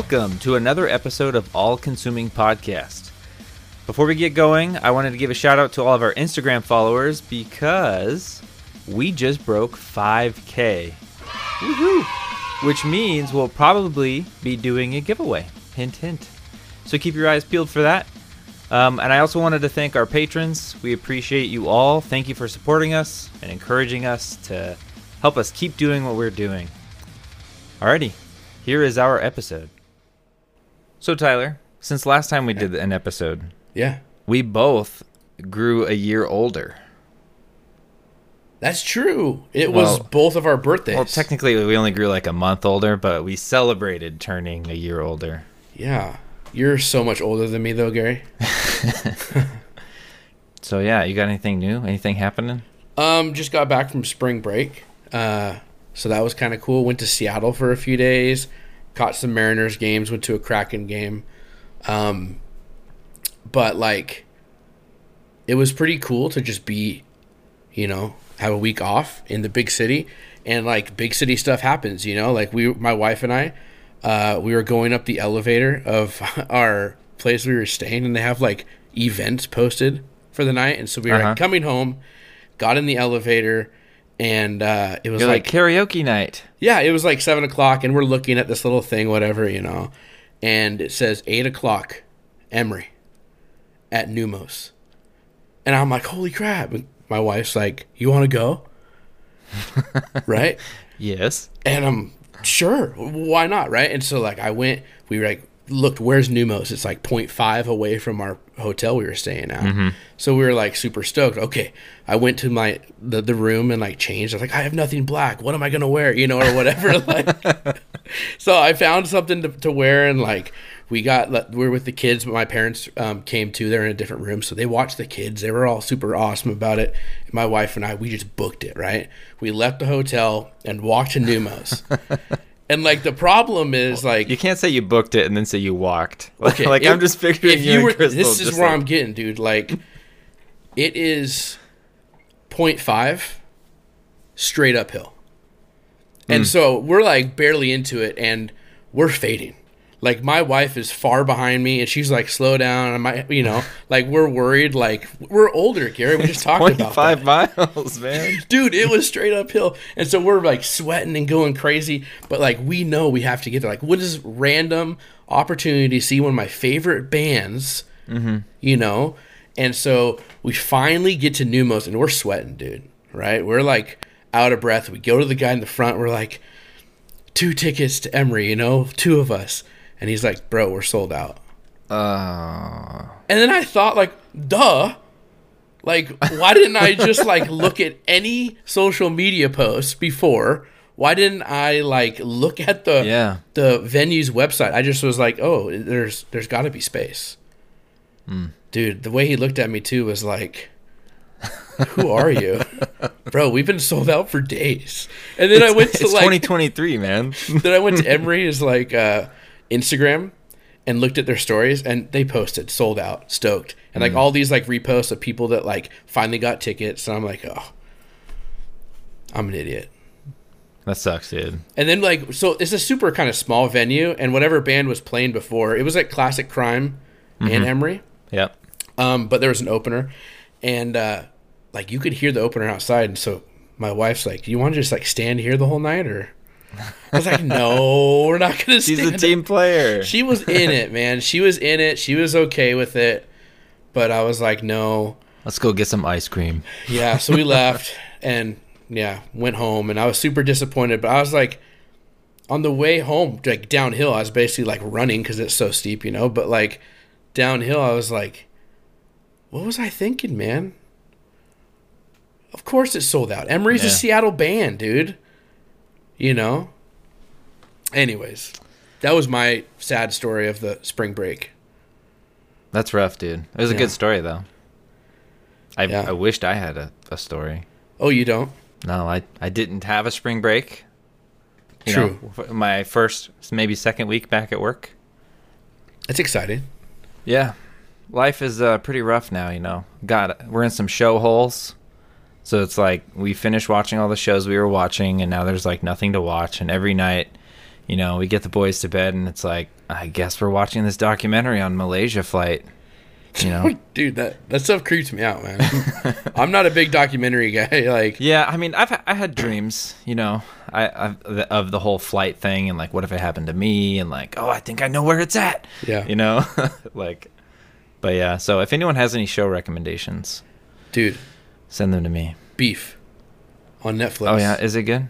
Welcome to another episode of All Consuming Podcast. Before we get going, I wanted to give a shout out to all of our Instagram followers because we just broke 5K. Woohoo! Which means we'll probably be doing a giveaway. Hint, hint. So keep your eyes peeled for that. Um, and I also wanted to thank our patrons. We appreciate you all. Thank you for supporting us and encouraging us to help us keep doing what we're doing. Alrighty, here is our episode. So, Tyler, since last time we did an episode, Yeah. we both grew a year older. That's true. It was both of our birthdays. Well, technically, we only grew like a month older, but we celebrated turning a year older. yeah. You're so much older than me, though, Gary. So, yeah, you got anything new? Anything happening? Um, just got back from spring break. Uh, so that was kind of cool. Went to Seattle for a few days. Caught some Mariners games. Went to a Kraken game. Um, but like, it was pretty cool to just be, you know, have a week off in the big city, and like big city stuff happens. You know, like we, my wife and I, uh, we were going up the elevator of our place we were staying, and they have like events posted for the night, and so we were Uh-huh. like coming home, got in the elevator, and uh, it was like, like karaoke night. yeah, it was like seven o'clock, and we're looking at this little thing, whatever, you know, and it says eight o'clock, Emery, at Neumos, and I'm like, holy crap! And my wife's like, you want to go, right? Yes. And I'm sure, why not, right? And so like I went, we were like looked, where's Neumos? It's like 0.5 away from our hotel we were staying at. So we were like super stoked. Okay, I went to my the, the room and like changed. I was like, I have nothing black. What am I gonna wear? You know, or whatever. like, so I found something to, to wear and like we got we were with the kids but my parents um, came too they're in a different room so they watched the kids they were all super awesome about it my wife and i we just booked it right we left the hotel and walked to neumos and like the problem is like You can't say you booked it and then say you walked. Okay, like if- I'm just picturing if you, and were Crystal this is where like- i'm getting dude like it is 0.5 straight uphill. And hmm. so we're like barely into it and we're fading like my wife is far behind me and she's like slow down. And my you know like we're worried like we're older gary. We just talked about 25 miles, man. dude it was straight uphill. And so we're like sweating and going crazy. But like we know we have to get there. Like what is random opportunity to see one of my favorite bands mm-hmm. you know? And so we finally get to neumos and we're sweating dude right? We're like out of breath. We go to the guy in the front. We're like two tickets to emery you know? Two of us and he's like bro we're sold out Uh, and then I thought, like, duh. Like, why didn't I just like look at any social media posts before? Why didn't I like look at the Yeah. the venue's website? I just was like, oh, there's there's got to be space. Hmm. Dude, the way he looked at me too was like, "Who are you, bro? We've been sold out for days." And then I went to it's like 2023, man. then I went to Emery. Is like uh, Instagram and looked at their stories, and they posted sold out, stoked, and like all these like reposts of people that like finally got tickets. And I'm like, oh, I'm an idiot. that sucks, dude. And then like so, it's a super kind of small venue, and whatever band was playing before, it was like Classic Crime and Emery. Yep. Um, but there was an opener, and uh, like you could hear the opener outside, and so my wife's like, Do "You want to just like stand here the whole night?" Or I was like, "No, we're not gonna." She's a team player. She was in it, man. She was in it. She was okay with it, but I was like, "No." Let's go get some ice cream. Yeah, so we left and yeah, went home, and I was super disappointed. But I was like, on the way home, like downhill, I was basically like running because it's so steep, you know. But like downhill, I was like, what was I thinking, man? Of course, it's sold out. Emery's a Seattle band, dude. You know. Anyways, that was my sad story of the spring break. That's rough, dude. It was a good story, though. I, Yeah. I wished I had a, a story. Oh, you don't? No, I, I didn't have a spring break. You True. know, my first, maybe second week back at work. It's exciting. Yeah. Life is uh, pretty rough now, you know. God, we're in some show holes. So it's like we finished watching all the shows we were watching, and now there's like nothing to watch. And every night, you know, we get the boys to bed, and it's like, I guess we're watching this documentary on Malaysia flight. You know, Dude, that that stuff creeps me out, man. I'm not a big documentary guy. Like, yeah. I mean, I've I had dreams, you know, I I've, of the whole flight thing, and like, what if it happened to me, and like, oh, I think I know where it's at. Yeah. you know, like, but yeah. So if anyone has any show recommendations, dude, send them to me. Beef on Netflix. Oh yeah, is it good?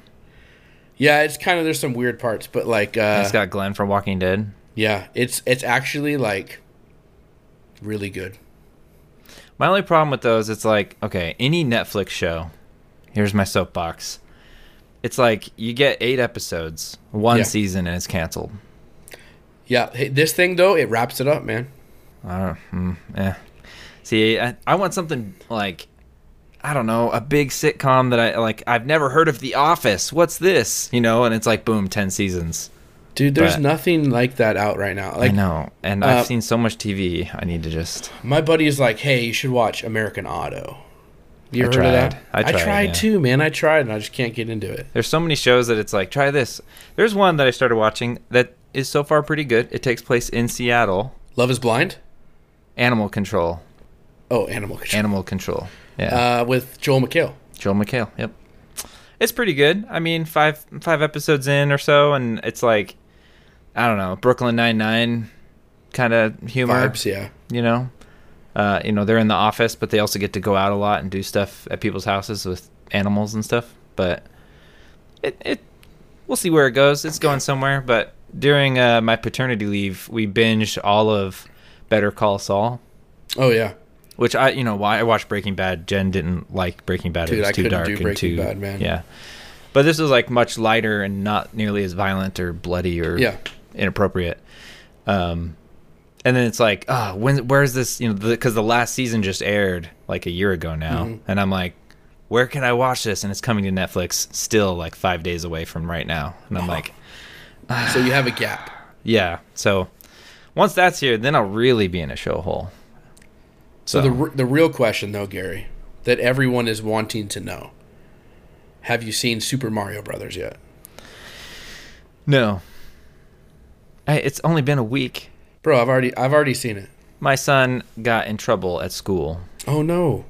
Yeah, it's kind of there's some weird parts, but like, uh, it's got Glenn from Walking Dead. yeah, it's it's actually like really good. My only problem with those, it's like, okay, any Netflix show, here's my soapbox. It's like you get eight episodes, one Yeah. season, and it's canceled. Yeah, hey, this thing though, it wraps it up, man. I don't, mm, eh. See, I, I want something like, I don't know, a big sitcom that I like. I've never heard of The Office. What's this? You know, and it's like, boom, ten seasons. Dude, there's But- nothing like that out right now. Like I know, and uh, I've seen so much TV. I need to just. my buddy is like, "Hey, you should watch American Auto." You I heard of that? I tried. I tried, yeah. too, man. I tried, and I just can't get into it. There's so many shows that it's like, try this. There's one that I started watching that is so far pretty good. It takes place in Seattle. Love is Blind. Animal Control. Oh, Animal Control. Animal Control. Yeah. Uh, with Joel McHale. Joel McHale. Yep. It's pretty good. I mean, five five episodes in or so, and it's like, I don't know, Brooklyn Nine Nine kind of humor. Vibes, yeah. You know, uh, you know they're in the office, but they also get to go out a lot and do stuff at people's houses with animals and stuff. But it it we'll see where it goes. It's going somewhere. But during uh, my paternity leave, we binged all of Better Call Saul. Oh yeah, Which I, you know, why I watched Breaking Bad. Jen didn't like Breaking Bad. Dude, it was I too dark do and too Bad, man. Yeah, but this was like much lighter and not nearly as violent or bloody or yeah. inappropriate. Um, and then it's like, ah, when? Where's this? You know, because the, last season just aired like a year ago now, Mhm. and I'm like, where can I watch this? And it's coming to Netflix, still like five days away from right now, and I'm like, So you have a gap. yeah. So once that's here, then I'll really be in a show hole. So, the the real question though, Gary, that everyone is wanting to know: Have you seen Super Mario Brothers yet? no, I, it's only been a week. Bro, I've already I've already seen it. My son got in trouble at school, Oh no.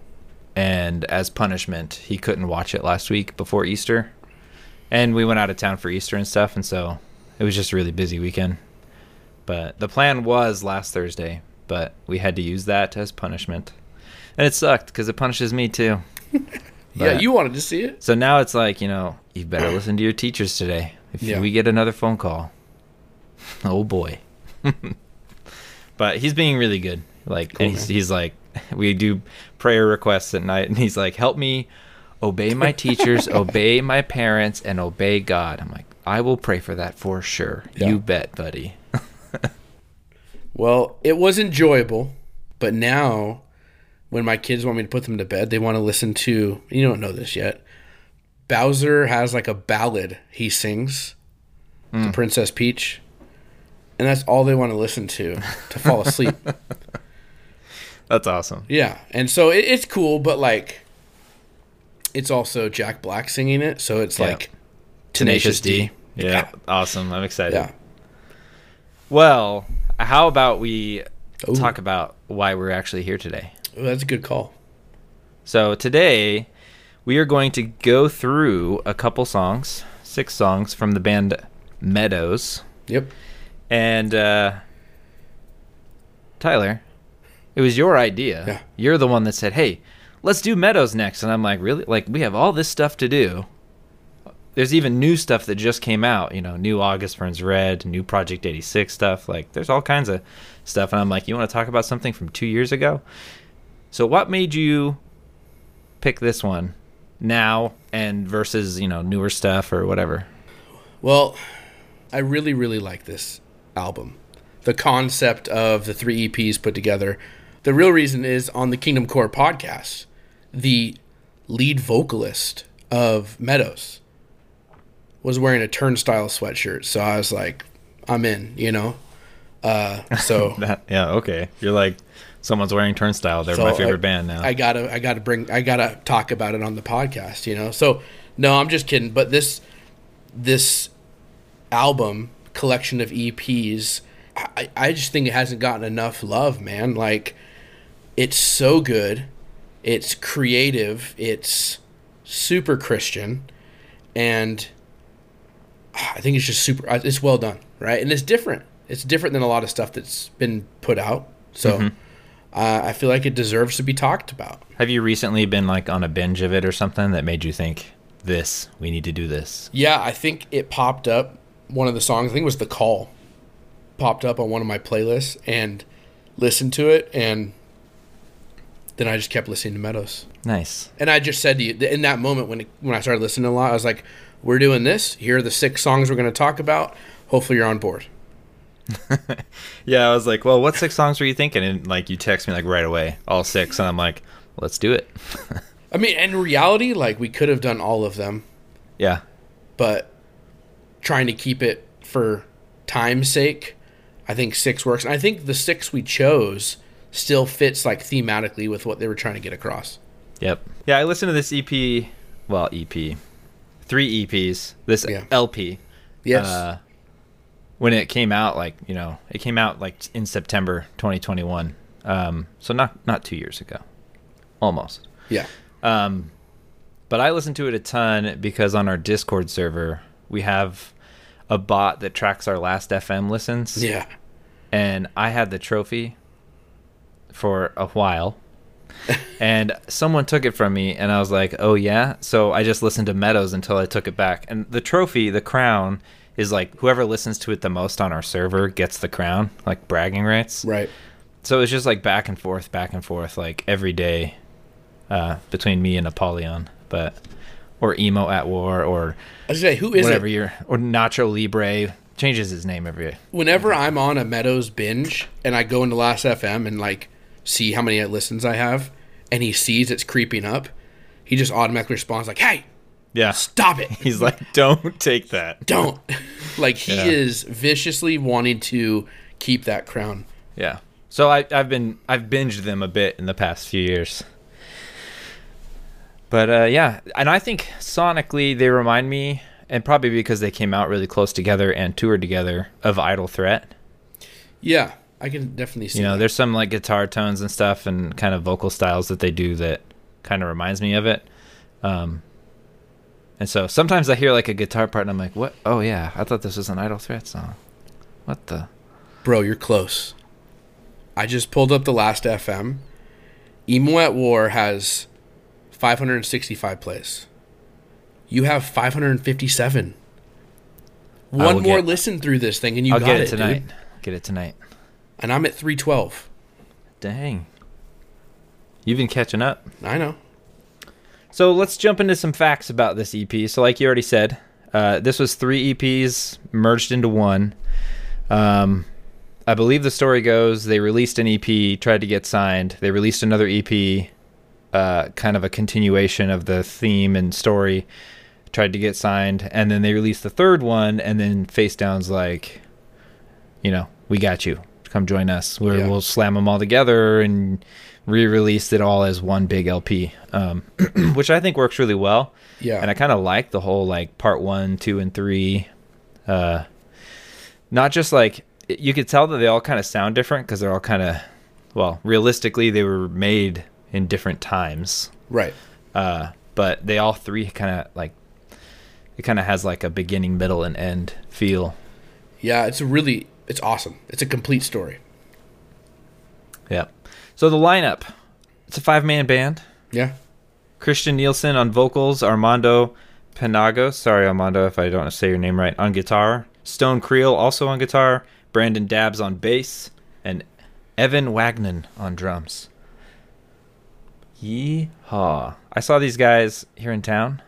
and as punishment, he couldn't watch it last week before Easter. And we went out of town for Easter and stuff, and so it was just a really busy weekend. But the plan was last Thursday, but we had to use that as punishment. And it sucked because it punishes me too. yeah, you wanted to see it. So now it's like, you know, you better listen to your teachers today. If Yeah. we get another phone call, oh boy. but he's being really good. Like, Cool, and he's, he's like, we do prayer requests at night, and he's like, help me obey my teachers, obey my parents, and obey God. I'm like, I will pray for that for sure. Yeah. You bet, buddy. Well, it was enjoyable, but now when my kids want me to put them to bed, they want to listen to. You don't know this yet. Bowser has like a ballad he sings, to hmm. Princess Peach, and that's all they want to listen to to fall asleep. That's awesome. yeah, and so it, it's cool, but like, it's also Jack Black singing it, so it's Yeah. like Tenacious D. Yeah, awesome. I'm excited. Yeah. Well, how about we Ooh. talk about why we're actually here today? That's a good call. So today we are going to go through a couple songs, six songs from the band Meadows. Yep. And uh Tyler, it was your idea. Yeah. You're the one that said, "Hey, let's do Meadows next." And I'm like, "Really? Like we have all this stuff to do." There's even new stuff that just came out, you know, new August Burns Red, new Project 86 stuff. Like there's all kinds of stuff and I'm like, "You want to talk about something from 2 years ago?" So what made you pick this one now and versus, you know, newer stuff or whatever? Well, I really, really like this album. The concept of the three EPs put together. The real reason is on the Kingdom Core podcast, the lead vocalist of Meadows was wearing a turnstile sweatshirt. So I was like, I'm in, you know? Uh, so That yeah, okay. You're like someone's wearing Turnstile. They're So my favorite I- band now. I gotta, I gotta bring, I gotta talk about it on the podcast, you know. So, no, I'm just kidding. But this, this album collection of EPs, I, I just think it hasn't gotten enough love, man. Like, it's so good. It's creative. It's super Christian. And I think it's just super, uh, it's well done, right? And it's different. It's different than a lot of stuff that's been put out. So Mm-hmm. uh, I feel like it deserves to be talked about. Have you recently been like on a binge of it or something that made you think this? We need to do this. Yeah, I think it popped up. One of the songs, I think it was The Call, popped up on one of my playlists and listened to it. And then I just kept listening to Meadows. Nice. And I just said to you, in that moment when, it, when I started listening a lot, I was like, we're doing this. Here are the six songs we're going to talk about. Hopefully you're on board. Yeah, I was like, well, what six songs were you thinking? And like, you text me like right away, all six, and I'm like, let's do it. I mean, in reality, like we could have done all of them, yeah. but trying to keep it for time's sake, I think six works. And I think the six we chose still fits like thematically with what they were trying to get across. Yep. Yeah, I listened to this EP. Well, EP. Three EPs. This Yeah. LP. Yes. Uh, when it came out, like you know, it came out like in September 2021. Um, so not not two years ago, almost. yeah. Um, but I listen to it a ton because on our Discord server we have a bot that tracks our last FM listens. Yeah. and I had the trophy for a while. and someone took it from me and I was like, "Oh yeah." So I just listened to Meadows until I took it back. And the trophy, the crown is like whoever listens to it the most on our server gets the crown, like bragging rights. Right. So it's just like back and forth, back and forth like every day uh, between me and Apollyon, but or emo at war or I was say, who is whatever it? you're or Nacho Libre changes his name every Whenever I'm on a Meadows binge and I go into Last FM and like see how many listens I have, and he sees it's creeping up, he just automatically responds like, "Hey, Yeah. stop it! He's like, "Don't take that." Don't!" like he Yeah. is viciously wanting to keep that crown. Yeah. So I, I've been I've binged them a bit in the past few years. But uh, yeah, and I think sonically they remind me, and probably because they came out really close together and toured together, of Idle Threat. Yeah, I can definitely see. You know, that. there's some like guitar tones and stuff, and kind of vocal styles that they do that kind of reminds me of it. Um, and so sometimes I hear like a guitar part, and I'm like, "What? Oh yeah, I thought this was an Idle Threat song. What the?" Bro, you're close. I just pulled up the last FM. Emo at War has 565 plays. You have 557. One more get- listen through this thing and you I'll got get it, it tonight. dude. Get it tonight. And I'm at 312. Dang. You've been catching up. I know. So let's jump into some facts about this EP. So, like you already said, uh, this was three EPs merged into one. Um, I believe the story goes they released an EP, tried to get signed. They released another EP, uh, kind of a continuation of the theme and story, tried to get signed. And then they released the third one, and then Facedown's like, you know, we got you. Come join us. We're, Yeah. We'll slam them all together and re-released it all as one big LP, um, which I think works really well. Yeah. And I kind of like the whole like part one, two, and three. Uh, not just like you could tell that they all kind of sound different because they're all kind of, well, realistically they were made in different times. right. Uh, but they all three kind of like it kind of has like a beginning, middle, and end feel. Yeah, it's a really it's awesome. It's a complete story. Yeah. So the lineup, it's a five man band. Yeah. Christian Nielsen on vocals, Armando Penagos, sorry Armando if I don't say your name right, on guitar, Stone Creel also on guitar, Brandon Dabbs on bass, and Evan Wagnon on drums. Yeehaw. I saw these guys here in town.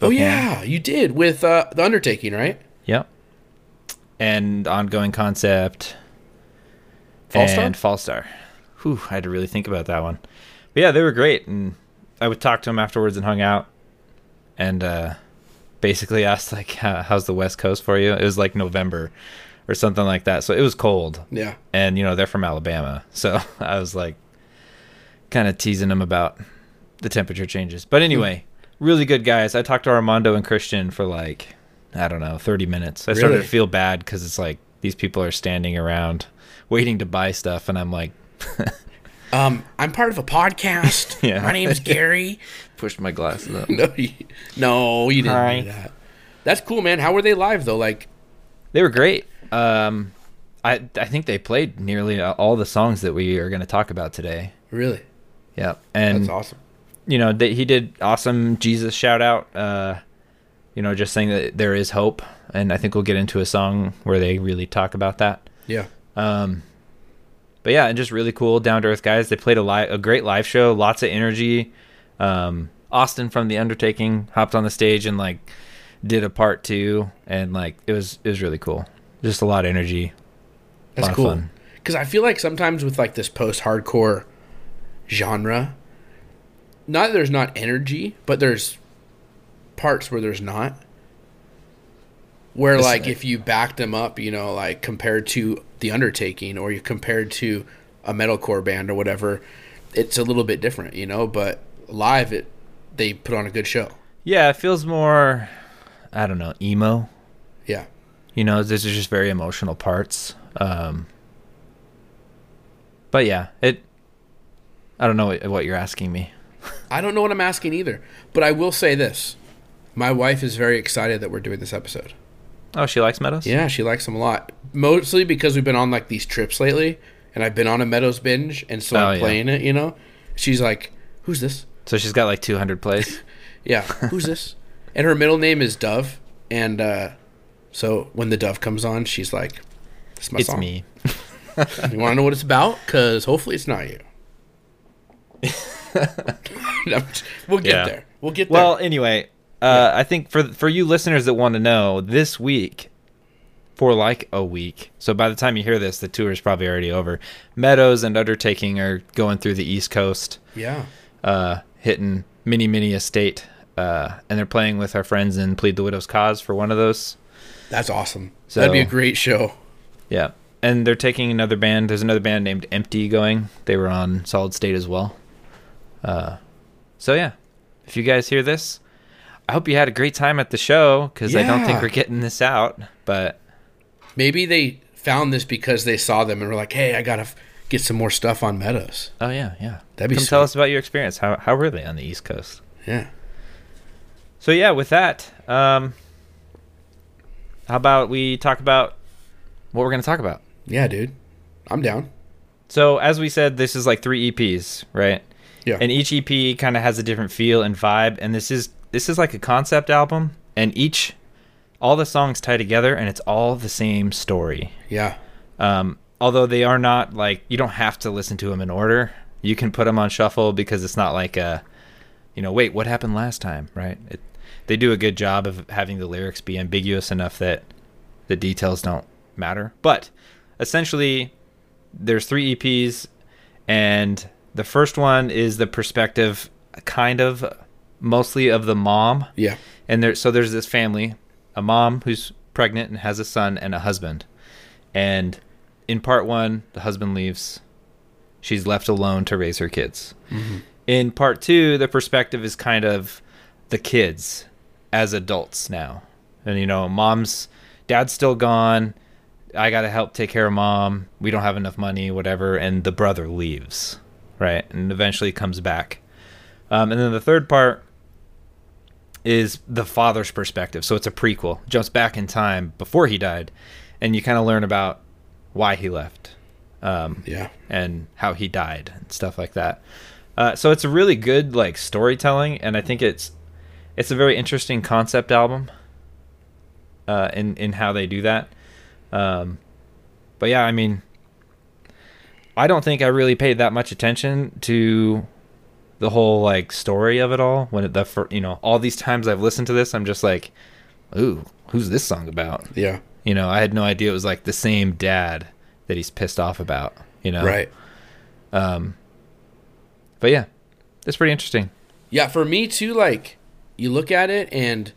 Oh yeah, you did with uh, the Undertaking, right? Yep. And ongoing concept. Fallstar? And Fallstar. Whew, I had to really think about that one. But yeah, they were great, and I would talk to them afterwards and hung out, and uh, basically asked like, "How's the West Coast for you?" It was like November or something like that, so it was cold, Yeah. and you know they're from Alabama, so I was like, kind of teasing them about the temperature changes. But anyway, really good guys. I talked to Armando and Christian for like I don't know, 30 minutes. I started Really? to feel bad because it's like these people are standing around waiting to buy stuff, and I'm like, Um, I'm part of a podcast. Yeah. My name's Gary. pushed my glasses up. no, you, no, you didn't Hi. do that. That's cool, man. How were they live though? Like, They were great. Um, I I think they played nearly all the songs that we are going to talk about today. really? Yeah, and That's awesome. you know they, he did awesome Jesus shout out. Uh, you know, just saying that there is hope, and I think we'll get into a song where they really talk about that. Yeah. Um, but yeah, and just really cool, down to earth guys. They played a li- a great live show, lots of energy. Um, Austin from The Undertaking hopped on the stage and like did a part two, and like it was it was really cool. Just a lot of energy. That's cool. fun. Because I feel like sometimes with like this post-hardcore genre, not that there's not energy, but there's parts where there's not. Where It's- like if you backed them up, you know, like compared to the Undertaking, or you compared to a metalcore band or whatever, it's a little bit different, you know. But live, it they put on a good show. Yeah, it feels more, I don't know, emo. Yeah, You know, this is just very emotional parts. Um, but yeah, it. I don't know what, what you're asking me. I don't know what I'm asking either, but I will say this: my wife is very excited that we're doing this episode. Oh, she likes Meadows. Yeah, she likes them a lot. Mostly because we've been on like these trips lately, and I've been on a Meadows binge, and so Oh, I'm yeah. playing it. You know, she's like, "Who's this?" So she's got like 200 plays. Yeah, who's this? And her middle name is Dove, and uh, so when the Dove comes on, she's like, "It's my it's song." me. You want to know what it's about? Because hopefully it's not you. We'll get Yeah. there. We'll get there. Well, anyway, uh, I think for for you listeners that want to know, this week, for like a week, so by the time you hear this, the tour is probably already over. Meadows and Undertaking are going through the East Coast, Yeah, uh, hitting mini mini estate, uh, and they're playing with our friends in Plead the Widow's Cause for one of those. that's awesome. So- That'd be a great show. Yeah. And they're taking another band. There's another band named Empty going. They were on Solid State as well. Uh, so yeah, if you guys hear this, I hope you had a great time at the show because I don't think we're getting this out. But Maybe they found this because they saw them and were like, "Hey, I gotta f- get some more stuff on Meadows." oh yeah, yeah. That'd be Come tell us about your experience. How how were they on the East Coast? Yeah. So yeah, with that, um, how about we talk about what we're going to talk about? Yeah, dude. I'm down. So as we said, this is like three EPs, right? Yeah. and each EP kind of has a different feel and vibe and this is this is like a concept album and each all the songs tie together and it's all the same story. Yeah. um, although they are not like you don't have to listen to them in order. You can put them on shuffle because it's not like a you know wait what happened last time right? It, they do a good job of having the lyrics be ambiguous enough that the details don't matter. But essentially there's three eps and the first one is the perspective kind of mostly of the mom. Yeah. and there so there's this family a mom who's pregnant and has a son and a husband. And in part one the husband leaves. She's left alone to raise her kids. In part two the perspective is kind of the kids as adults now. And you know mom's dad's still gone. I gotta help take care of mom. We don't have enough money whatever. And the brother leaves right? And eventually comes back. Um, and then the third part is the father's perspective. So it's a prequel, jumps back in time before he died, and you kind of learn about why he left, um, Yeah. and how he died and stuff like that. Uh, so it's a really good like storytelling, and I think it's it's a very interesting concept album. Uh, in in how they do that, um, but yeah, I mean, I don't think I really paid that much attention to the whole like story of it all when it, the fir- you know all these times I've listened to this I'm just like ooh who's this song about Yeah. you know I had no idea it was like the same dad that he's pissed off about you know Right. um but yeah it's pretty interesting Yeah, for me too, like you look at it and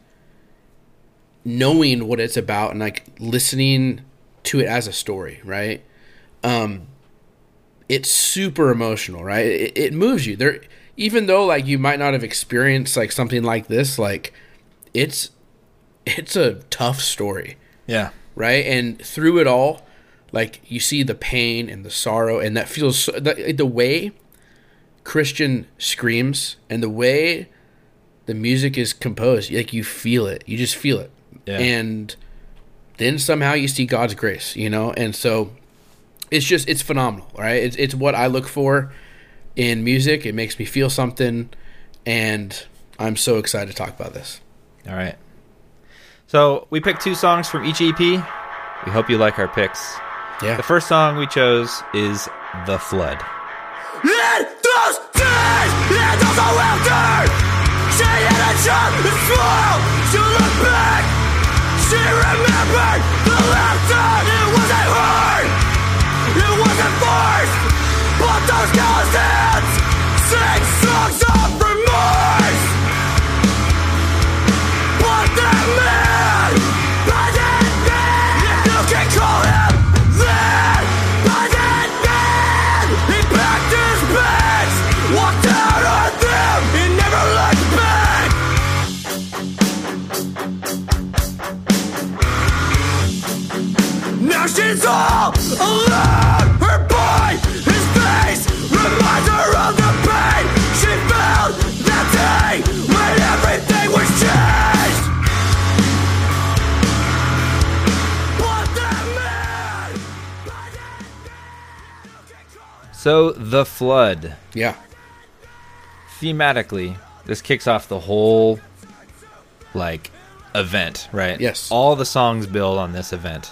knowing what it's about and like listening to it as a story, right? Um it's super emotional, right? It, it moves you. There even though like you might not have experienced like something like this, like it's it's a tough story, Yeah. right? And through it all, like you see the pain and the sorrow, and that feels so, the, the way Christian screams and the way the music is composed, like you feel it, you just feel it, Yeah. and then somehow you see God's grace, you know, and so it's just it's phenomenal, right? It's it's what I look for in music. It makes me feel something, and I'm so excited to talk about this. All right. So we picked two songs from each EP. We hope you like our picks. Yeah, The first song we chose is The Flood. In those days, in those laughter, she had a job and smiled. She looked back. She remembered the laughter. It wasn't hard. It wasn't forced. But those callous she's all alone. Her boy, his face reminds her of the pain she felt that day when everything was changed. But that man, So The Flood. yeah, thematically, this kicks off the whole like event, right? Yes. All the songs build on this event.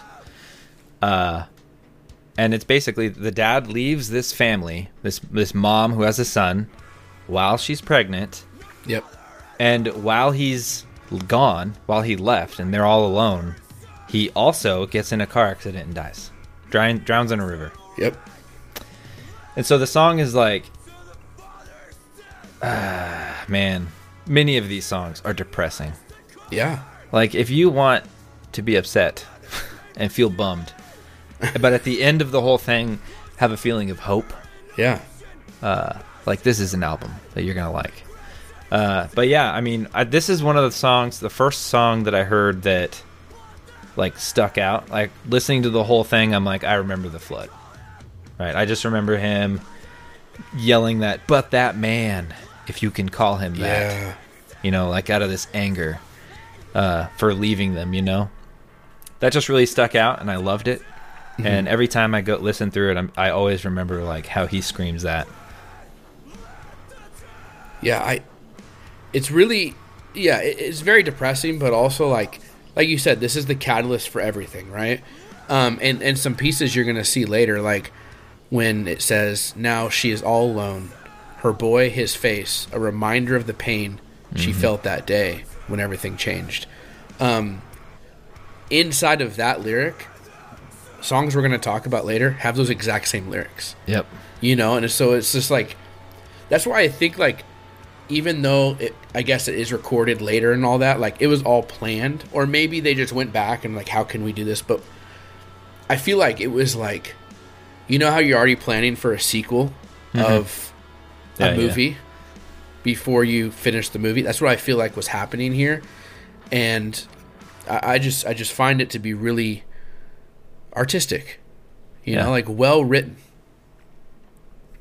Uh and it's basically the dad leaves this family, this this mom who has a son while she's pregnant, yep, and while he's gone, while he left and they're all alone, he also gets in a car accident and dies. Drown, drowns in a river. yep, And so the song is like, ah, man, many of these songs are depressing. yeah, Like, if you want to be upset and feel bummed, but at the end of the whole thing, have a feeling of hope, yeah, like, this is an album that you're going to like. Uh, but yeah, I mean, I, this is one of the songs, the first song that I heard that, like, stuck out. Like, listening to the whole thing, I'm like, I remember the flood. Right? I just remember him yelling that, but that man, if you can call him that. yeah, you know, like out of this anger uh, for leaving them, you know. That just really stuck out, and I loved it. And every time I go listen through it, I'm, I always remember like how he screams that. yeah. I, it's really, yeah, it, it's very depressing, but also like, like you said, this is the catalyst for everything, right? Um, and and some pieces you're gonna see later, like when it says, "Now she is all alone." Her boy, his face, a reminder of the pain she felt that day when everything changed. Um, inside of that lyric, songs we're going to talk about later have those exact same lyrics. Yep. you know and so it's just like that's why i think like even though it, i guess it is recorded later and all that like it was all planned or maybe they just went back and like how can we do this? But i feel like it was like you know how you're already planning for a sequel mm-hmm. of a yeah. movie before you finish the movie? That's what i feel like was happening here. And I, I just i just find it to be really artistic you Yeah. know like well written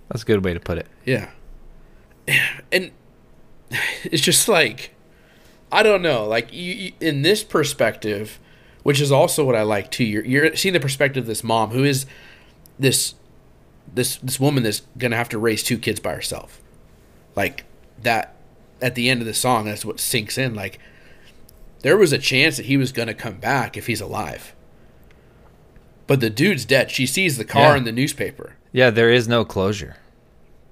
That's a good way to put it. yeah. And it's just like I don't know, like you, you in this perspective, which is also what I like too. You're you're seeing the perspective of this mom who is this this this woman that's going to have to raise two kids by herself. Like that at the end of the song that's what sinks in like there was a chance that he was going to come back if he's alive. But the dude's dead. She sees the car Yeah. in the newspaper Yeah, there is no closure.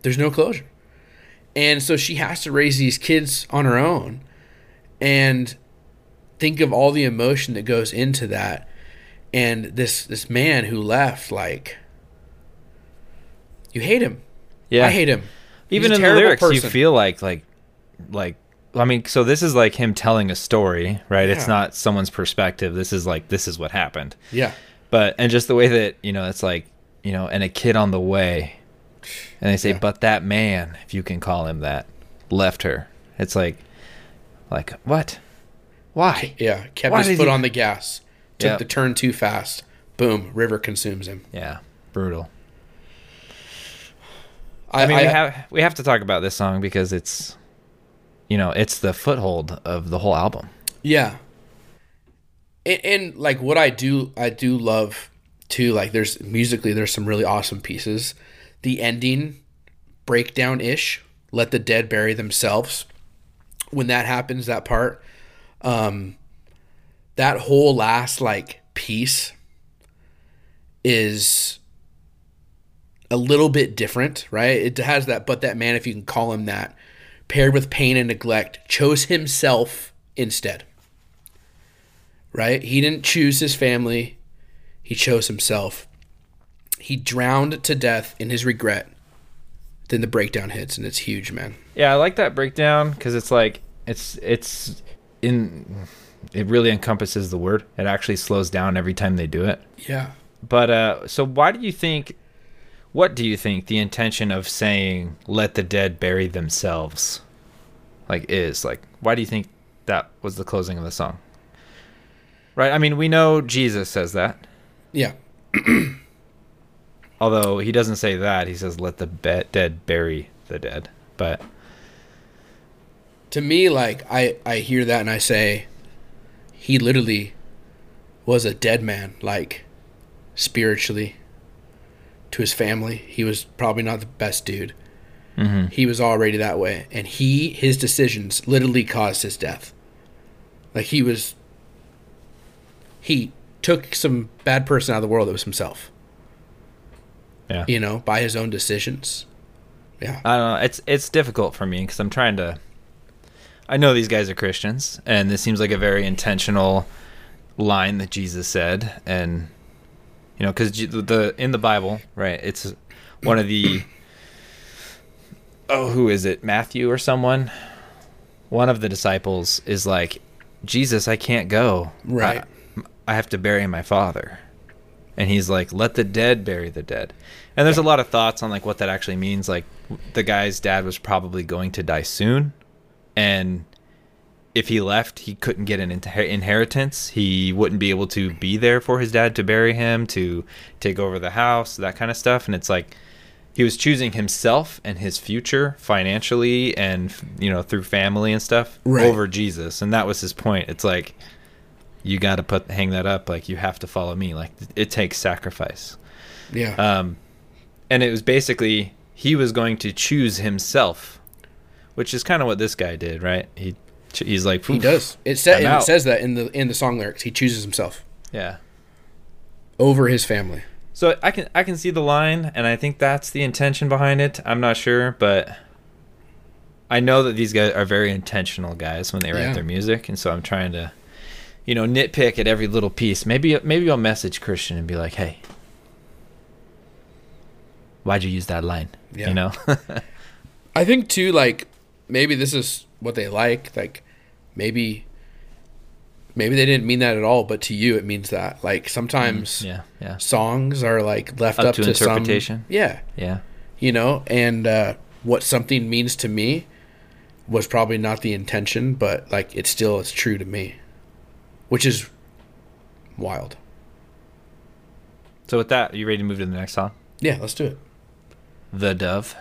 there's no closure. And so she has to raise these kids on her own and think of all the emotion that goes into that. And this this man who left like you hate him. Yeah. I hate him. He's Even in the lyrics, you feel like like like. I mean, so this is like him telling a story, right? It's not someone's perspective. This is like this is what happened. Yeah. But and just the way that you know, it's like you know, and a kid on the way, and they say, Yeah. "But that man, if you can call him that, left her." It's like, like what? Why? Yeah, kept Why his foot he- on the gas. Took Yep. the turn too fast. Boom, river consumes him. Yeah, brutal. I, I mean, we have we have to talk about this song because it's, you know, it's the foothold of the whole album. Yeah. And, and like what I do, I do love too. Like there's musically, there's some really awesome pieces. The ending, breakdown ish. Let the dead bury themselves. When that happens, that part, um, that whole last like piece is a little bit different, right? It has that, but that man, if you can call him that, paired with pain and neglect, chose himself instead. Right? He didn't choose his family, he chose himself. He drowned to death in his regret. Then the breakdown hits, and it's huge, man. Yeah, I like that breakdown because it's like it's it's in it really encompasses the word. It actually slows down every time they do it. Yeah. But uh so why do you think what do you think the intention of saying let the dead bury themselves like is? Like why do you think that was the closing of the song? Right? I mean, we know Jesus says that. Yeah. Although he doesn't say that. He says let the be- dead bury the dead. But To me, like I, I hear that and I say, he literally was a dead man, like spiritually. To his family, he was probably not the best dude. Mm-hmm. He was already that way, and he his decisions literally caused his death. Like he was, he took some bad person out of the world that was himself. yeah. You know, by his own decisions. Yeah, I don't know. It's it's difficult for me because I'm trying to. I know these guys are Christians, and this seems like a very intentional line that Jesus said, and you know, because the in the Bible, right? It's one of the oh, who is it? Matthew or someone? One of the disciples is like, Jesus, I can't go. Right. I, have to bury my father. And he's like, let the dead bury the dead. And there's a lot of thoughts on like what that actually means. Like the guy's dad was probably going to die soon, and if he left, he couldn't get an inher- inheritance. He wouldn't be able to be there for his dad to bury him, to take over the house, that kind of stuff. And it's like he was choosing himself and his future financially and you know through family and stuff Right. over Jesus. And that was his point. It's like you got to put hang that up like you have to follow me. Like it takes sacrifice. yeah, Um, and it was basically he was going to choose himself, which is kind of what this guy did, right? He he's like he does. It says it says that in the in the song lyrics. He chooses himself yeah. over his family. So I can I can see the line, and I think that's the intention behind it. I'm not sure, but I know that these guys are very intentional guys when they write Yeah. their music, and so I'm trying to, you know, nitpick at every little piece. Maybe maybe I'll message Christian and be like, hey. Why'd you use that line? Yeah. You know, I think too, like maybe this is what they like. Like maybe maybe they didn't mean that at all, but to you it means that. Like sometimes yeah, yeah, songs are like left Up up, to to, interpretation. Some, yeah, yeah. you know, and uh, what something means to me was probably not the intention, but like it still is true to me, which is wild. So with that, are you ready to move to the next song? Yeah, let's do it. The Dove.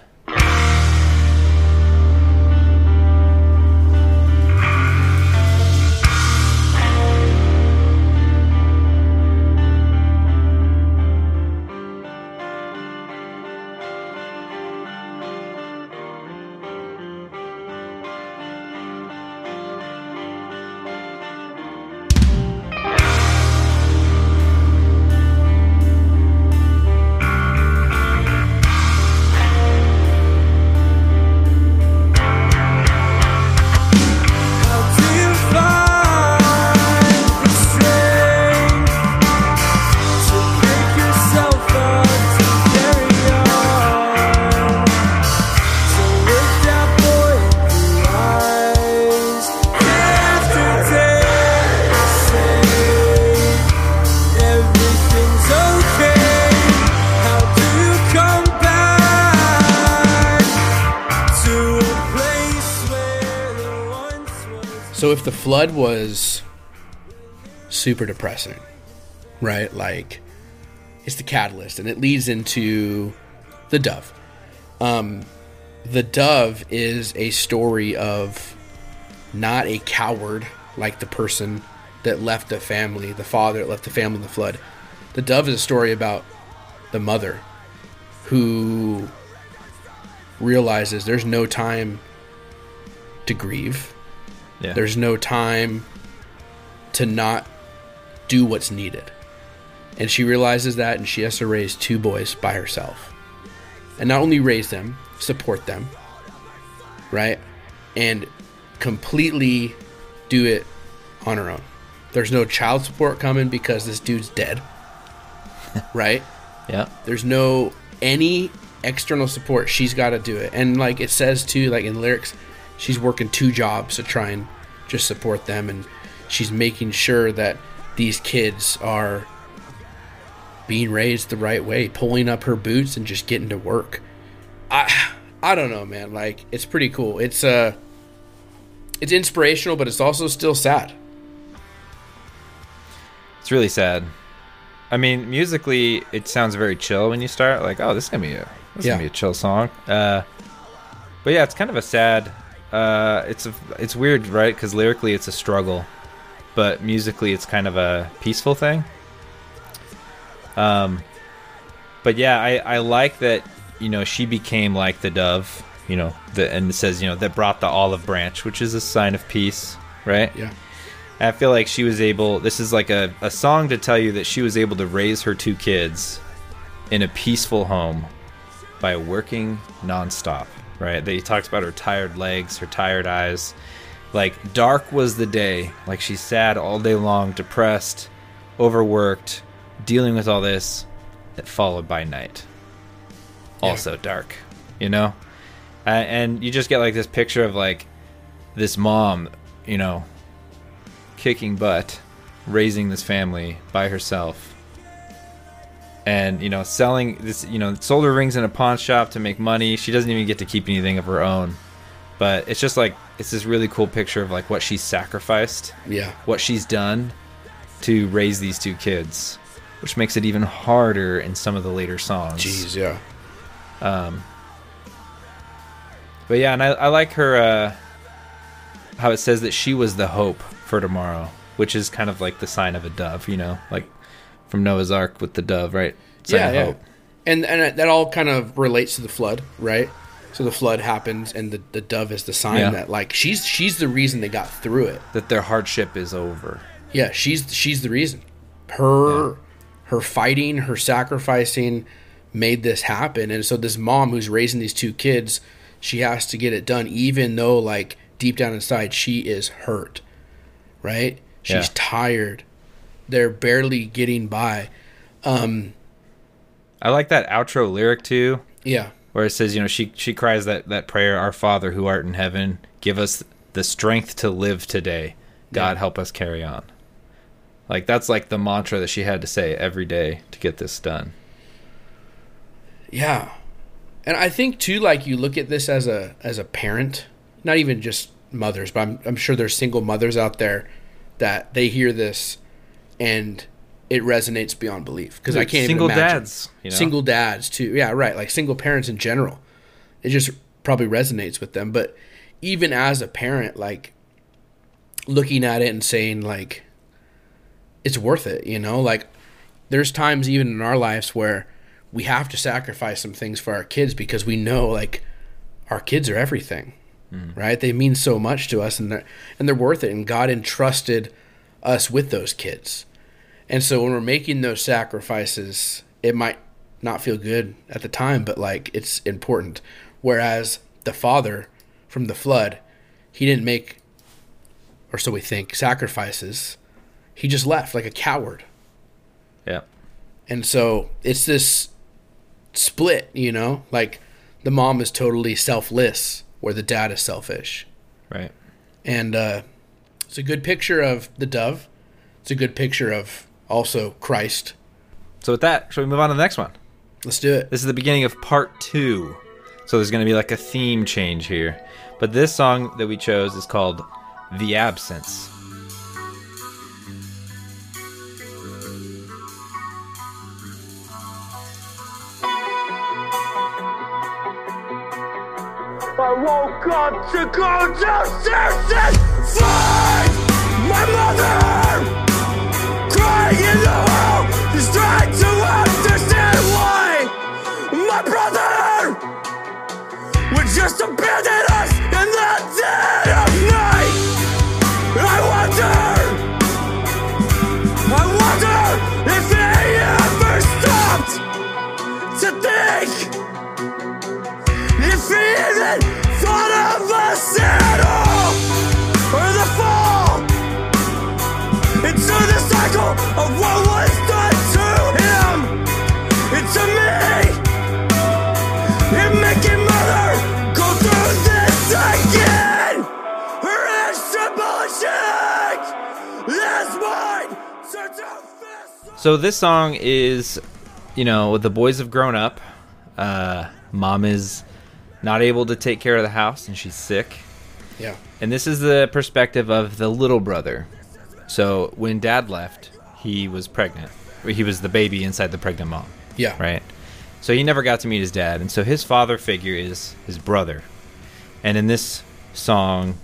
If the flood was super depressing, right? Like it's the catalyst and it leads into the dove. Um the dove is a story of not a coward like the person that left the family, the father that left the family in the flood. The dove is a story about the mother who realizes there's no time to grieve. Yeah. There's no time to not do what's needed. And she realizes that and she has to raise two boys by herself. And not only raise them, support them, right? And completely do it on her own. There's no child support coming because this dude's dead, right? yeah. There's no any external support. She's got to do it. And like it says too, like in lyrics, she's working two jobs to try and just support them, and she's making sure that these kids are being raised the right way, pulling up her boots and just getting to work. I I don't know, man. Like it's pretty cool. It's uh it's inspirational, but it's also still sad. It's really sad. I mean, musically, it sounds very chill when you start. Like, oh, this is gonna be a this is Yeah. gonna be a chill song. Uh, but yeah, it's kind of a sad. Uh, it's a, it's weird, right? Because lyrically, it's a struggle, but musically, it's kind of a peaceful thing. Um, but yeah, I I like that. You know, she became like the dove. You know, the and it says you know that brought the olive branch, which is a sign of peace, right? Yeah. I feel like she was able. This is like a, a song to tell you that she was able to raise her two kids in a peaceful home by working nonstop. Right? They talks about her tired legs, her tired eyes. Like dark was the day. Like she's sad all day long, depressed, overworked, dealing with all this. That followed by night. Also dark. You know, uh, and you just get like this picture of like this mom. You know, kicking butt, raising this family by herself. And, you know, selling this, you know, sold her rings in a pawn shop to make money. She doesn't even get to keep anything of her own. But it's just like, it's this really cool picture of like what she's sacrificed, Yeah. what she's done to raise these two kids, which makes it even harder in some of the later songs. Jeez, yeah. um But yeah, and I, I like her uh, how it says that she was the hope for tomorrow, which is kind of like the sign of a dove, you know, like from Noah's Ark with the dove, right? Sign yeah, yeah. And and that all kind of relates to the flood, right? So the flood happens, and the, the dove is the sign Yeah. that like she's she's the reason they got through it. That their hardship is over. Yeah, she's she's the reason. Her her fighting, her sacrificing made this happen. And so this mom who's raising these two kids, she has to get it done even though like deep down inside she is hurt. Right? She's Yeah. tired. They're barely getting by. Um, I like that outro lyric too, Yeah. where it says, you know, she she cries that that prayer, "Our Father who art in heaven, give us the strength to live today. God Yeah. help us carry on." Like that's like the mantra that she had to say every day to get this done. Yeah. And I think too like you look at this as a as a parent, not even just mothers, but I'm I'm sure there's single mothers out there that they hear this and it resonates beyond belief because I can't Single even imagine. dads, you know? Single dads too. Yeah, right, like single parents in general. It just probably resonates with them, but even as a parent like looking at it and saying like it's worth it, you know? Like there's times even in our lives where we have to sacrifice some things for our kids because we know like our kids are everything. Mm-hmm. Right? They mean so much to us and they're and they're worth it and God entrusted us with those kids. And so when we're making those sacrifices, it might not feel good at the time, but like it's important. Whereas the father from the flood, he didn't make or so we think sacrifices. He just left like a coward. Yeah. And so it's this split, you know? Like the mom is totally selfless where the dad is selfish. Right. And uh, it's a good picture of the dove. It's a good picture of also Christ. So with that, shall we move on to the next one? Let's do it. This is the beginning of part two. So there's going to be like a theme change here. But this song that we chose is called The Absence. I woke up to go downstairs just trying to understand why! My brother! Would just abandon us in the dead of night. I wonder, I wonder if ever stopped to think. If he even thought of us So this song is, you know, the boys have grown up. Uh, mom is not able to take care of the house and she's sick. Yeah. And this is the perspective of the little brother. So when dad left, he was pregnant. He was the baby inside the pregnant mom, Yeah. right? So he never got to meet his dad. And so his father figure is his brother. And in this song,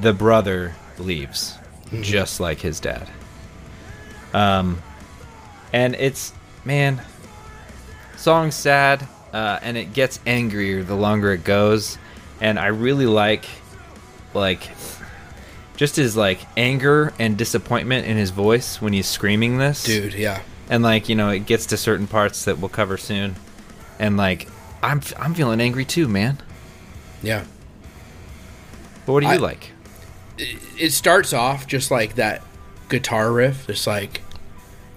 the brother leaves, just like his dad. Um, and it's, man, song's sad, uh, and it gets angrier the longer it goes. And I really like, like, just his like anger and disappointment in his voice when he's screaming this, Dude, yeah. And like, you know, it gets to certain parts that we'll cover soon, and like, I'm I'm feeling angry too, man. Yeah. But what do you I- like? It starts off just like that guitar riff. It's like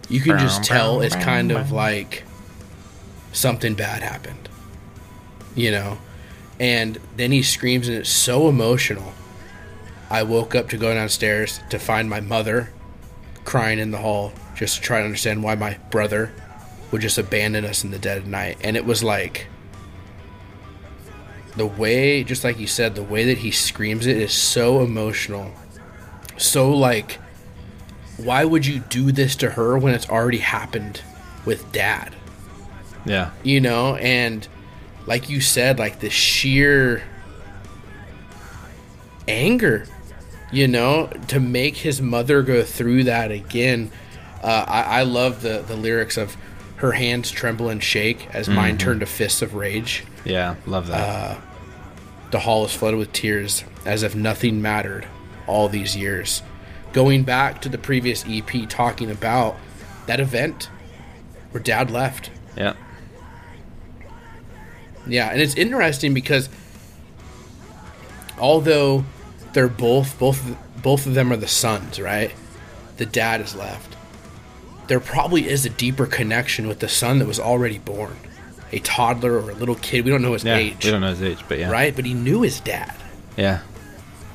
you can just tell it's kind of like something bad happened. You know? And then he screams and it's so emotional. I woke up to go downstairs to find my mother crying in the hall just to try to understand why my brother would just abandon us in the dead of night. And it was like the way, just like you said, the way that he screams it is so emotional. So, like, why would you do this to her when it's already happened with dad? Yeah, You know? And, like you said, like the sheer anger, you know, to make his mother go through that again. Uh, I, I love the, the lyrics of her hands tremble and shake as mine turn to fists of rage. yeah, love that. The hall is flooded with tears as if nothing mattered all these years. Going back to the previous EP talking about that event where dad left. yeah, Yeah, and it's interesting because although they're both both both of them are the sons, right? The dad is left. There probably is a deeper connection with the son that was already born. A toddler or a little kid, we don't know his yeah. age, We don't know his age, but yeah, right? But he knew his dad. Yeah,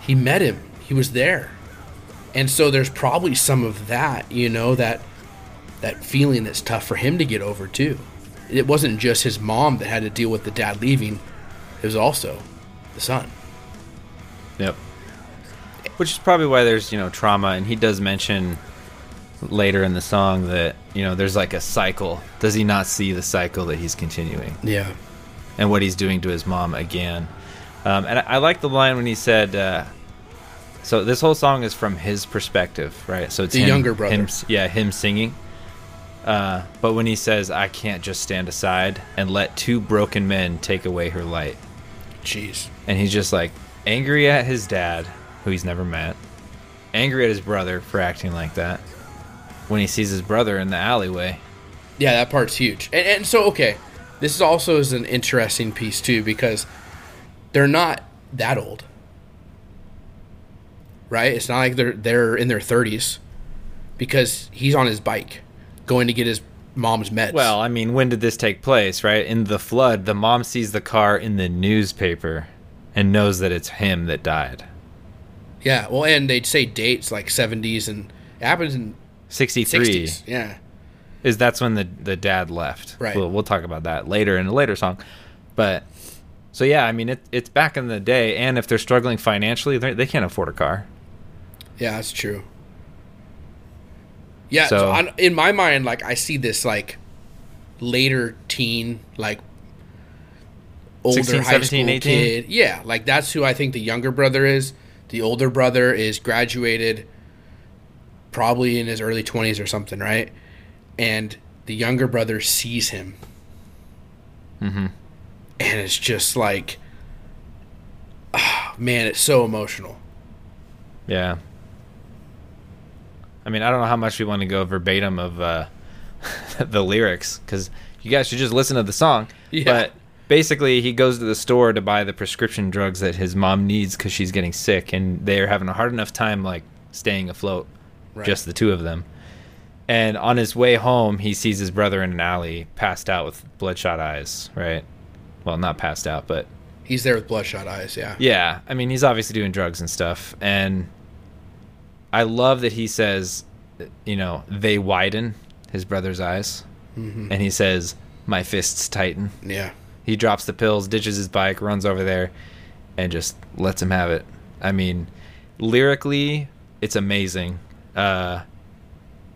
he met him he was there and so there's probably some of that you know that that feeling that's tough for him to get over too it wasn't just his mom that had to deal with the dad leaving it was also the son Yep. Which is probably why there's, you know, trauma and he does mention later in the song that, you know, there's like a cycle. Does he not see the cycle that he's continuing yeah and what he's doing to his mom again? Um, and I, I like the line when he said, uh, so this whole song is from his perspective, right? So it's The him- younger brother. him- yeah, him singing. Uh, but when he says, I can't just stand aside and let two broken men take away her light jeez and he's just like angry at his dad, who he's never met, angry at his brother for acting like that. When he sees his brother in the alleyway, yeah that part's huge and, and so okay this is also is an interesting piece too because they're not that old right it's not like they're they're in their 30s because he's on his bike going to get his mom's meds well, I mean, when did this take place? Right in the flood, the mom sees the car in the newspaper and knows that it's him that died. Yeah, well, and they'd say dates like 70s and it happens in Sixty-three 60s. Yeah. is that's when the the dad left. Right. We'll, we'll talk about that later in a later song, but So yeah, I mean it, it's back in the day, and if they're struggling financially, they can't afford a car. Yeah, that's true. Yeah, So- so in my mind, like I see this like later teen, like older 16, high 17, school 18? kid. Yeah, like that's who I think the younger brother is. The older brother is graduated, probably in his early twenties or something, right? And the younger brother sees him, Mm-hmm. and it's just like, ah, man, it's so emotional. Yeah. I mean, I don't know how much we want to go verbatim of uh, the lyrics because you guys should just listen to the song. Yeah. But basically, he goes to the store to buy the prescription drugs that his mom needs because she's getting sick, and they're having a hard enough time like staying afloat, Right. just the two of them. And on his way home, he sees his brother in an alley, passed out with bloodshot eyes. Right? Well, not passed out, but He's there with bloodshot eyes. Yeah. yeah, I mean, he's obviously doing drugs and stuff, and I love that he says, you know, they widen his brother's eyes, Mm-hmm. and he says, "My fists tighten." Yeah. He drops the pills, ditches his bike, runs over there, and just lets him have it. I mean, lyrically, it's amazing. Uh,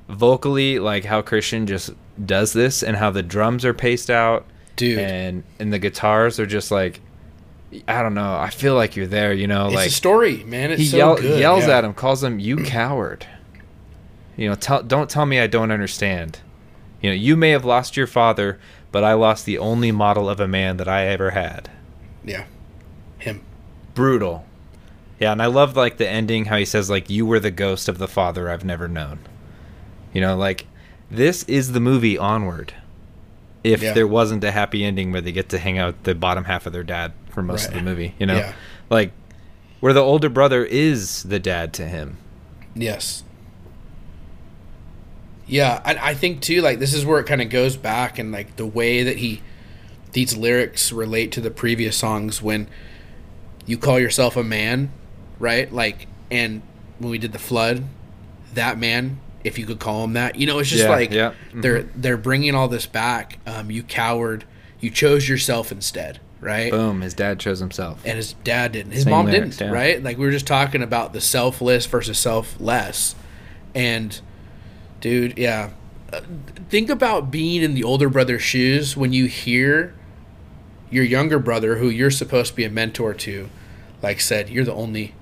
vocally, like how Christian just does this, and how the drums are paced out Dude. and and the guitars are just like I don't know. I feel like you're there, you know, It's like a story, man. It's he so yell, good. yells yeah. at him, calls him you coward. You know, tell don't tell me I don't understand. You know, you may have lost your father, but I lost the only model of a man that I ever had. Yeah. Him. Brutal. Yeah, and I love like the ending how he says like you were the ghost of the father I've never known. You know, like this is the movie Onward. If Yeah. there wasn't a happy ending where they get to hang out the bottom half of their dad for most of the movie, you know? Yeah. Like where the older brother is the dad to him. Yes. Yeah, and I think too, like this is where it kind of goes back, and like the way that he, these lyrics relate to the previous songs when you call yourself a man, right? Like, and when we did the flood, that man, if you could call him that, you know, it's just Yeah, like yeah, they're they're bringing all this back. Um, you coward, you chose yourself instead, right? Boom, his dad chose himself. and his dad didn't. His Same mom lyrics, didn't, yeah. right? Like we were just talking about the selfless versus selfless. And dude, yeah. Uh, Think about being in the older brother's shoes when you hear your younger brother who you're supposed to be a mentor to like said, "You're the only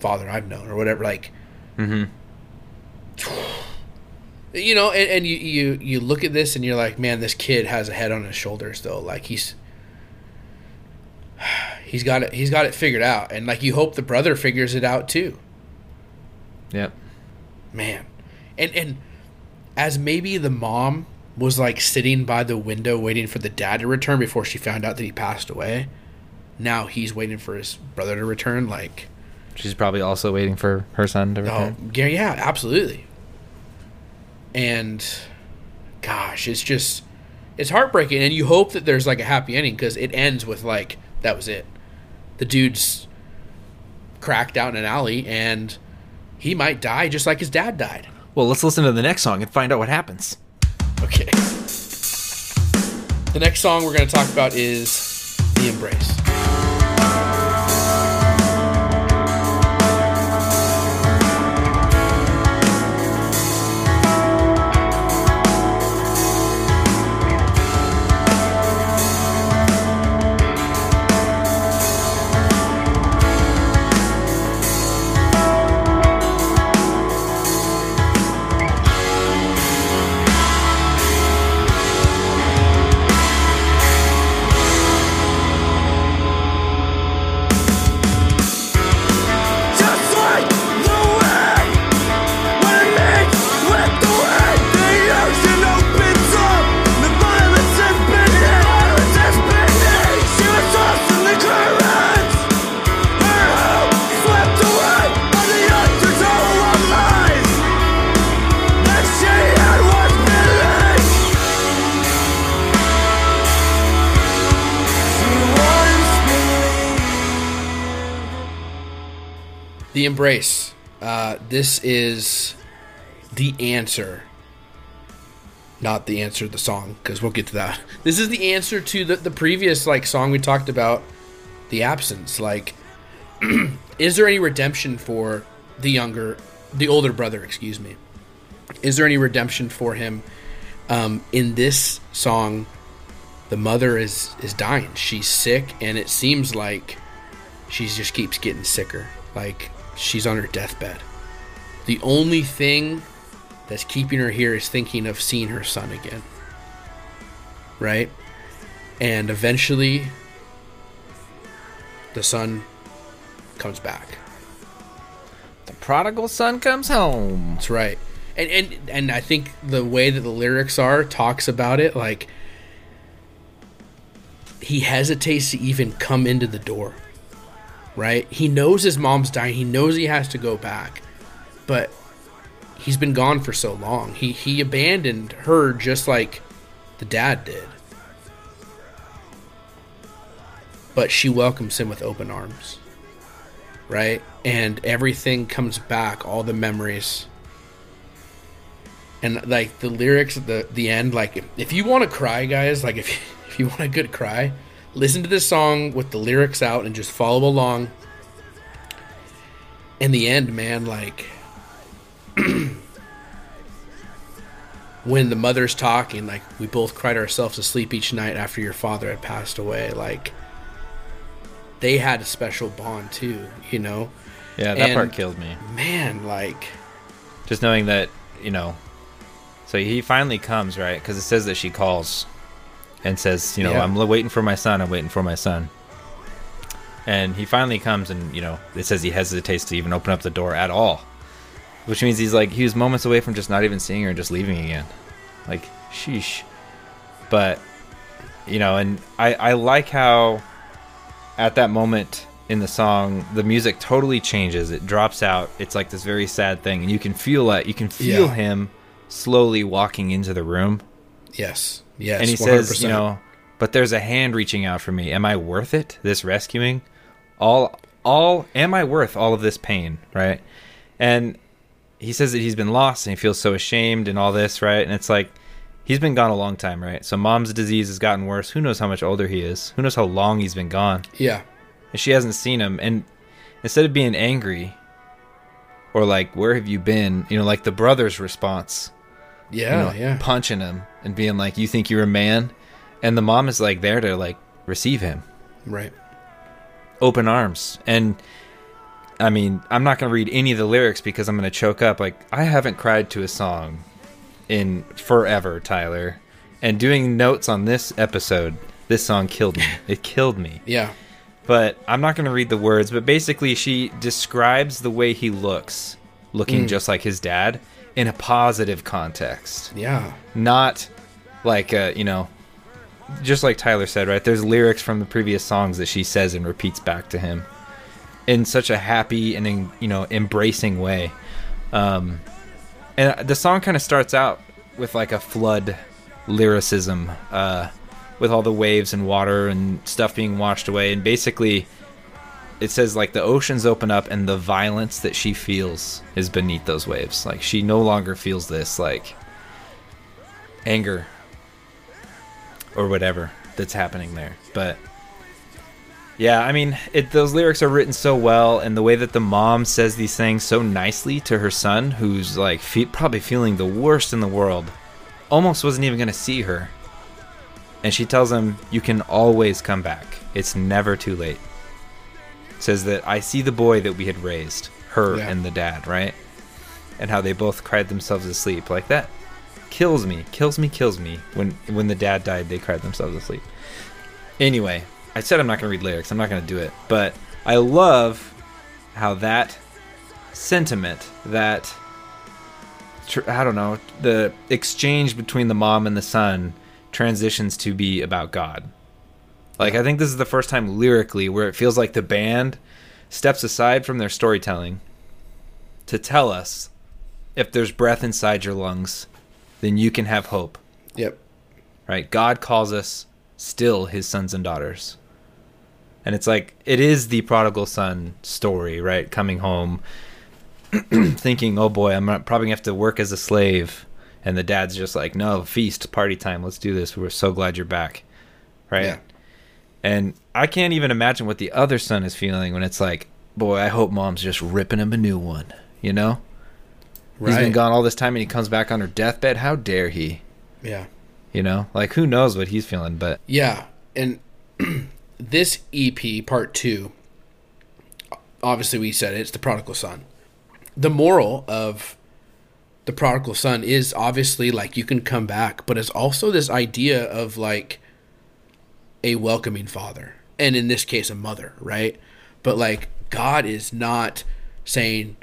father I've known" or whatever like Mhm. you know, and, and you, you you look at this and you're like, man, this kid has a head on his shoulders though. Like he's he's got it he's got it figured out. And like you hope the brother figures it out too. Yep. Man. And and as maybe the mom was like sitting by the window waiting for the dad to return before she found out that he passed away. Now he's waiting for his brother to return like She's probably also waiting for her son to Oh, return. yeah, yeah, absolutely. And gosh, it's just it's heartbreaking and you hope that there's like a happy ending because it ends with like that was it. The dude's cracked out in an alley and he might die just like his dad died. Well, let's listen to the next song and find out what happens. Okay. The next song we're going to talk about is The Embrace. The Embrace. Uh, this is the answer. not the answer the song because we'll get to that. This is the answer to the, the previous like song we talked about, the absence. Like, is there any redemption for the younger, the older brother? Excuse me. Is there any redemption for him? Um, in this song, the mother is is dying. She's sick, and it seems like she just keeps getting sicker. Like she's on her deathbed. The only thing that's keeping her here is thinking of seeing her son again. Right? And eventually the son comes back. The prodigal son comes home. That's right. And and and I think the way that the lyrics are talks about it like he hesitates to even come into the door. Right? He knows his mom's dying. He knows he has to go back. But he's been gone for so long. He he abandoned her just like the dad did. But she welcomes him with open arms. Right? And everything comes back, all the memories. And like the lyrics at the the end like if, you want to cry guys, like if if you want a good cry, listen to this song with the lyrics out and just follow along. In the end, man, like when the mother's talking, like we both cried ourselves to sleep each night after your father had passed away, like they had a special bond too, you know. Yeah, that part killed me. Man, like Just knowing that, you know. So he finally comes, right? Because it says that she calls and says, you know, Yeah. I'm waiting for my son. I'm waiting for my son. And he finally comes, and you know, it says he hesitates to even open up the door at all, which means he's like he was moments away from just not even seeing her and just leaving again. Like, sheesh. But you know, and I I like how at that moment in the song the music totally changes it drops out it's like this very sad thing and you can feel it you can feel Yeah. him slowly walking into the room yes, yes, and he 100%. says you know but there's a hand reaching out for me. Am i worth it this rescuing? All all am i worth all of this pain? Right? And he says that he's been lost and he feels so ashamed and all this right? And it's like he's been gone a long time right? So mom's disease has gotten worse. Who knows how much older he is? Who knows how long he's been gone? Yeah, and she hasn't seen him. And instead of being angry or like where have you been? You know like the brother's response you yeah, know, yeah, punching him and being like you think you're a man? And the mom is like there to like receive him. Right, open arms. And i mean i'm not going to read any of the lyrics because i'm going to choke up. Like i haven't cried to a song in forever tyler. And doing notes on this episode this song killed me. It killed me. Yeah, but I'm not going to read the words. But basically, she describes the way he looks, looking mm. just like his dad, in a positive context, yeah, not like uh, you know, just like Tyler said, right? There's lyrics from the previous songs that she says and repeats back to him in such a happy and in, you know embracing way. Um, and the song kind of starts out with like a flood lyricism. Uh, with all the waves and water and stuff being washed away and basically it says like the oceans open up and the violence that she feels is beneath those waves like she no longer feels this like anger or whatever that's happening there but yeah i mean it those lyrics are written so well and the way that the mom says these things so nicely to her son who's like fe- probably feeling the worst in the world almost wasn't even going to see her and she tells him, You can always come back. It's never too late. Says that I see the boy that we had raised, her Yeah. and the dad, right? And how they both cried themselves asleep. Like that kills me, kills me, kills me. When when the dad died, they cried themselves asleep. Anyway, I said I'm not going to read lyrics. I'm not going to do it. But I love how that sentiment, that I don't know, the exchange between the mom and the son transitions to be about God. Like I think this is the first time lyrically where it feels like the band steps aside from their storytelling to tell us if there's breath inside your lungs, then you can have hope. yep, Right? God calls us still his sons and daughters. And it's like it is the prodigal son story, right? Coming home thinking, "Oh boy, I'm probably going to have to work as a slave and the dad's just like, "No, feast, party time. Let's do this. We're so glad you're back." Right? Yeah. And I can't even imagine what the other son is feeling when it's like, "Boy, I hope mom's just ripping him a new one." You know? He's been gone all this time and he comes back on her deathbed. How dare he? Yeah. You know? Like who knows what he's feeling, but Yeah, and this EP part two, obviously we said it, it's the prodigal son. The moral of the prodigal son is obviously like you can come back, but it's also this idea of like a welcoming father, and in this case, a mother, right? But like God is not saying,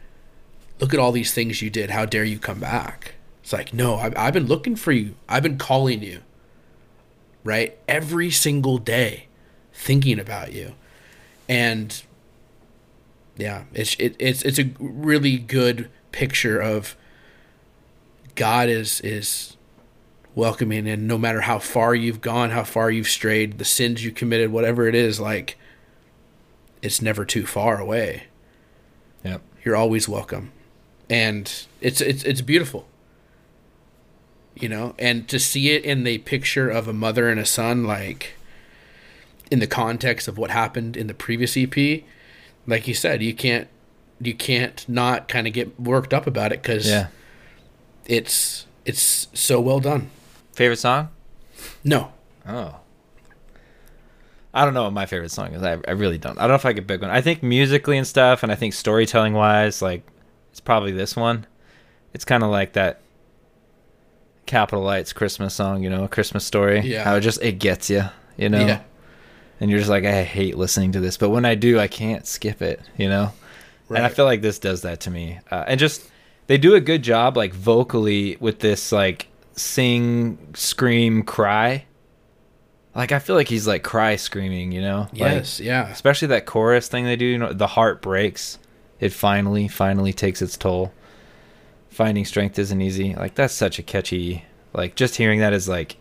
"Look at all these things you did. How dare you come back?" It's like, no, I've, I've been looking for you. I've been calling you right? Every single day thinking about you. And yeah, it's it, it's it's a really good picture of God is is welcoming and no matter how far you've gone, how far you've strayed, the sins you committed, whatever it is, like it's never too far away. yep. You're always welcome. And it's it's it's beautiful you know and to see it in the picture of a mother and a son like in the context of what happened in the previous ep like you said you can't you can't not kind of get worked up about it because Yeah. it's it's so well done Favorite song? no Oh. I don't know what my favorite song is. I, I really don't. I don't know if I could pick one. I think musically and stuff, and I think storytelling wise, like it's probably this one. It's kind of like that Capital Lights Christmas song, you know, a Christmas story. Yeah. How it just it gets you, you know. Yeah. And you're just like, I hate listening to this, but when I do, I can't skip it, you know. Right. And I feel like this does that to me. Uh, and just they do a good job, like vocally, with this like sing, scream, cry. Like I feel like he's like cry screaming, you know. Like, yes yeah especially that chorus thing they do. You know, the heart breaks. It finally, finally takes its toll. Finding strength isn't easy. Like that's such a catchy. Like just hearing that is like,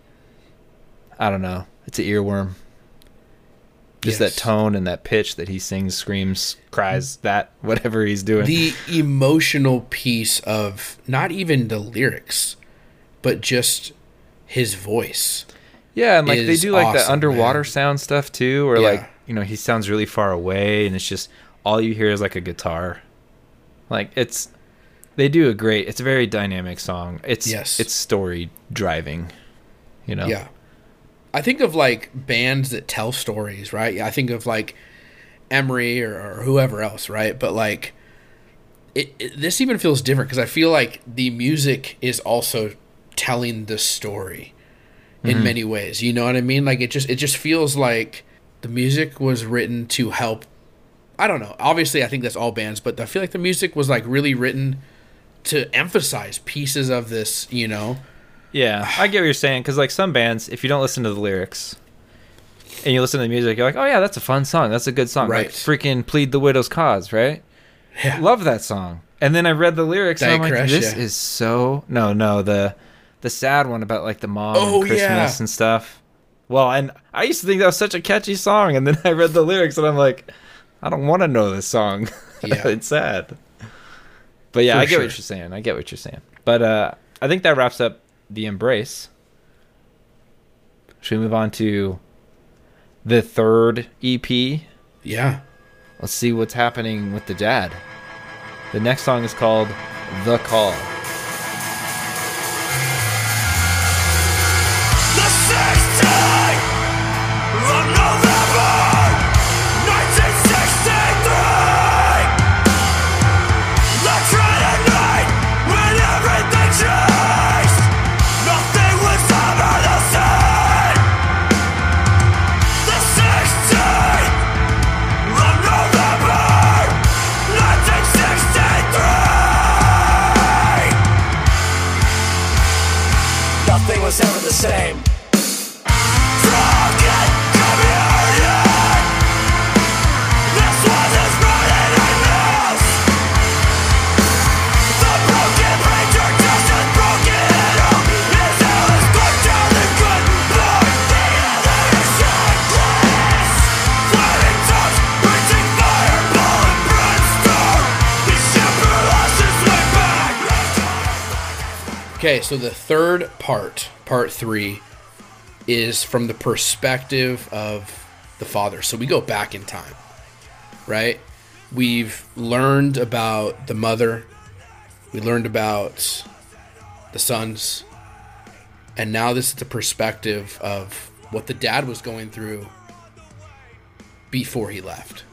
I don't know. It's an earworm. Just Yes. that tone and that pitch that he sings, screams, cries, mm. that whatever he's doing. the emotional piece of not even the lyrics but just his voice yeah, and like they do like that awesome, underwater man. sound stuff too, or Yeah. like you know he sounds really far away, and it's just all you hear is like a guitar. Like it's they do a great. It's a very dynamic song. It's Yes. it's story driving. You know. Yeah. I think of like bands that tell stories, right? I think of like Emery or, or whoever else, right? But like, it, it this even feels different because I feel like the music is also telling the story in mm-hmm. many ways. You know what I mean? Like it just it just feels like the music was written to help. I don't know. Obviously, I think that's all bands, but I feel like the music was like really written to emphasize pieces of this. You know? Yeah, I get what you're saying because like some bands, if you don't listen to the lyrics and you listen to the music, you're like, oh yeah, that's a fun song. That's a good song. Like Right. freaking plead the widow's cause, right? Yeah. Love that song. And then I read the lyrics and I'm like, Diet this yeah. is so no, no, the the sad one about like the mom Oh, and Christmas yeah. and stuff. Well, and I used to think that was such a catchy song, and then I read the lyrics and I'm like, I don't want to know this song. Yeah. it's sad. But yeah, For I get sure. what you're saying. I get what you're saying. But uh, I think that wraps up the embrace. Should we move on to the third EP? Yeah. Let's see what's happening with the dad. The next song is called The Call. Okay, so the third part, part three, is from the perspective of the father. So we go back in time, right? We've learned about the mother, we learned about the sons, and now this is the perspective of what the dad was going through before he left.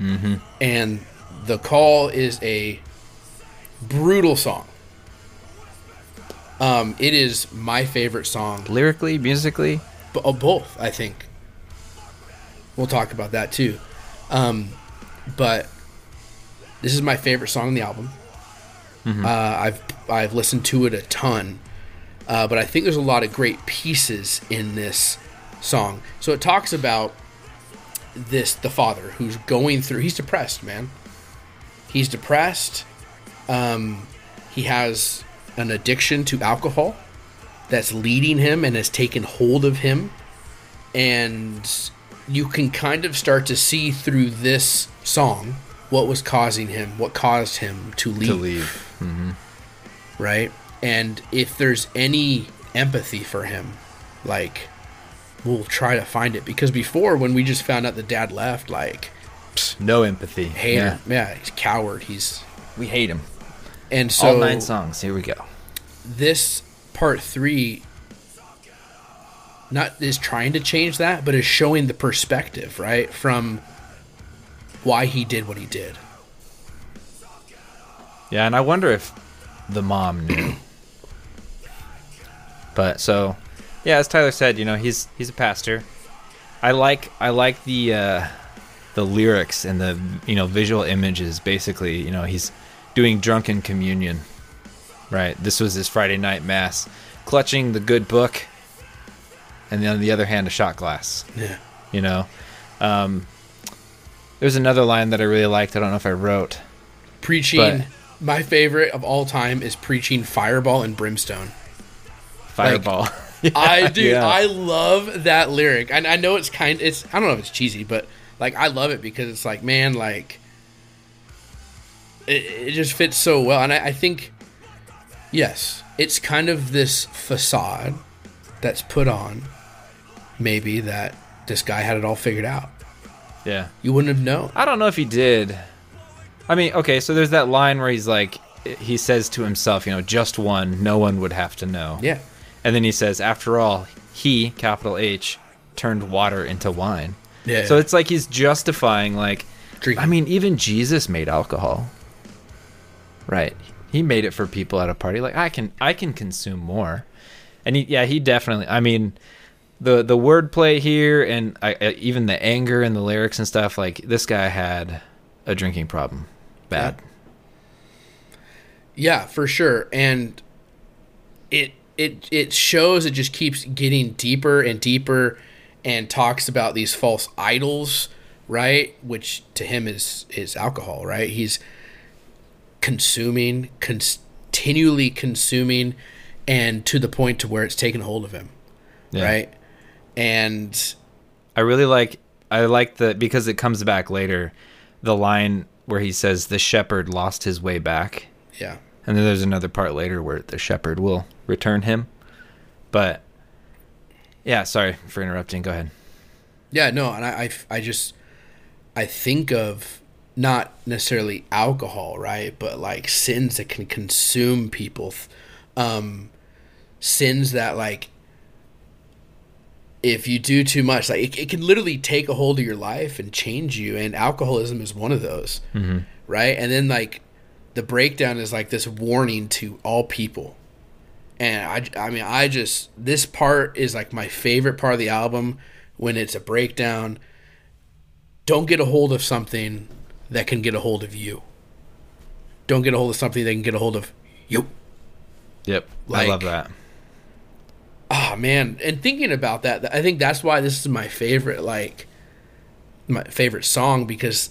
Mm-hmm. And the call is a brutal song. Um, it is my favorite song. Lyrically, musically, B- oh, both, I think. We'll talk about that too. Um, but this is my favorite song on the album. Uh, I've I've listened to it a ton, uh, but I think there's a lot of great pieces in this song. So it talks about this the father who's going through. He's depressed, man. He's depressed. Um, he has an addiction to alcohol that's leading him and has taken hold of him. And you can kind of start to see through this song what was causing him, what caused him to leave. to leave. Mm-hmm. Right? And if there's any empathy for him, like, we'll try to find it. Because before, when we just found out the dad left, like, No empathy. hate yeah. him. Yeah, he's a coward. He's. We hate him. And so All nine songs. Here we go. this part three not is trying to change that, but is showing the perspective, right? From why he did what he did. Yeah, and I wonder if the mom knew. but so, yeah, as Tyler said, you know, he's he's a pastor. I like I like the uh, the lyrics and the you know visual images. Basically, you know, he's doing drunken communion. Right. This was his Friday night mass, clutching the good book, and then on the other hand, a shot glass. Yeah. You know, um, there's another line that I really liked. I don't know if I wrote. Preaching But- my favorite of all time is preaching fireball and brimstone. Fireball. I do. Yeah. I love that lyric. And I know it's kind. It's I don't know if it's cheesy, but like I love it because it's like man, like it, it just fits so well. And I, I think yes, it's kind of this facade that's put on. Maybe that this guy had it all figured out. yeah. You wouldn't have known. I don't know if he did. I mean, okay, so there's that line where he's like, he says to himself, you know, just one, no one would have to know. Yeah. And then he says, after all, he, capital H, turned water into wine. Yeah. So it's like he's justifying, like, Drinking. I mean, even Jesus made alcohol. Right. He made it for people at a party. Like, I can, I can consume more. And he, yeah, he definitely, I mean, the the wordplay here and I, I- even the anger and the lyrics and stuff like this guy had a drinking problem bad Yeah, for sure. And it it it shows it just keeps getting deeper and deeper and talks about these false idols, right? Which to him is is alcohol, right? He's consuming, continually consuming and to the point to where it's taken hold of him, Yeah. right? And i really like i like the because it comes back later the line where he says the shepherd lost his way back yeah. and then there's another part later where the shepherd will return him but yeah sorry for interrupting go ahead Yeah, no, and I, I, I just, I think of not necessarily alcohol, right, but like sins that can consume people, um, sins that like, if you do too much, like it, it can literally take a hold of your life and change you, and alcoholism is one of those, right? And then like, the breakdown is like this warning to all people, and I, I mean, I just this part is like my favorite part of the album when it's a breakdown. Don't get a hold of something that can get a hold of you. Don't get a hold of something that can get a hold of you. yep Like- i love that Oh man, and thinking about that, I think that's why this is my favorite like my favorite song because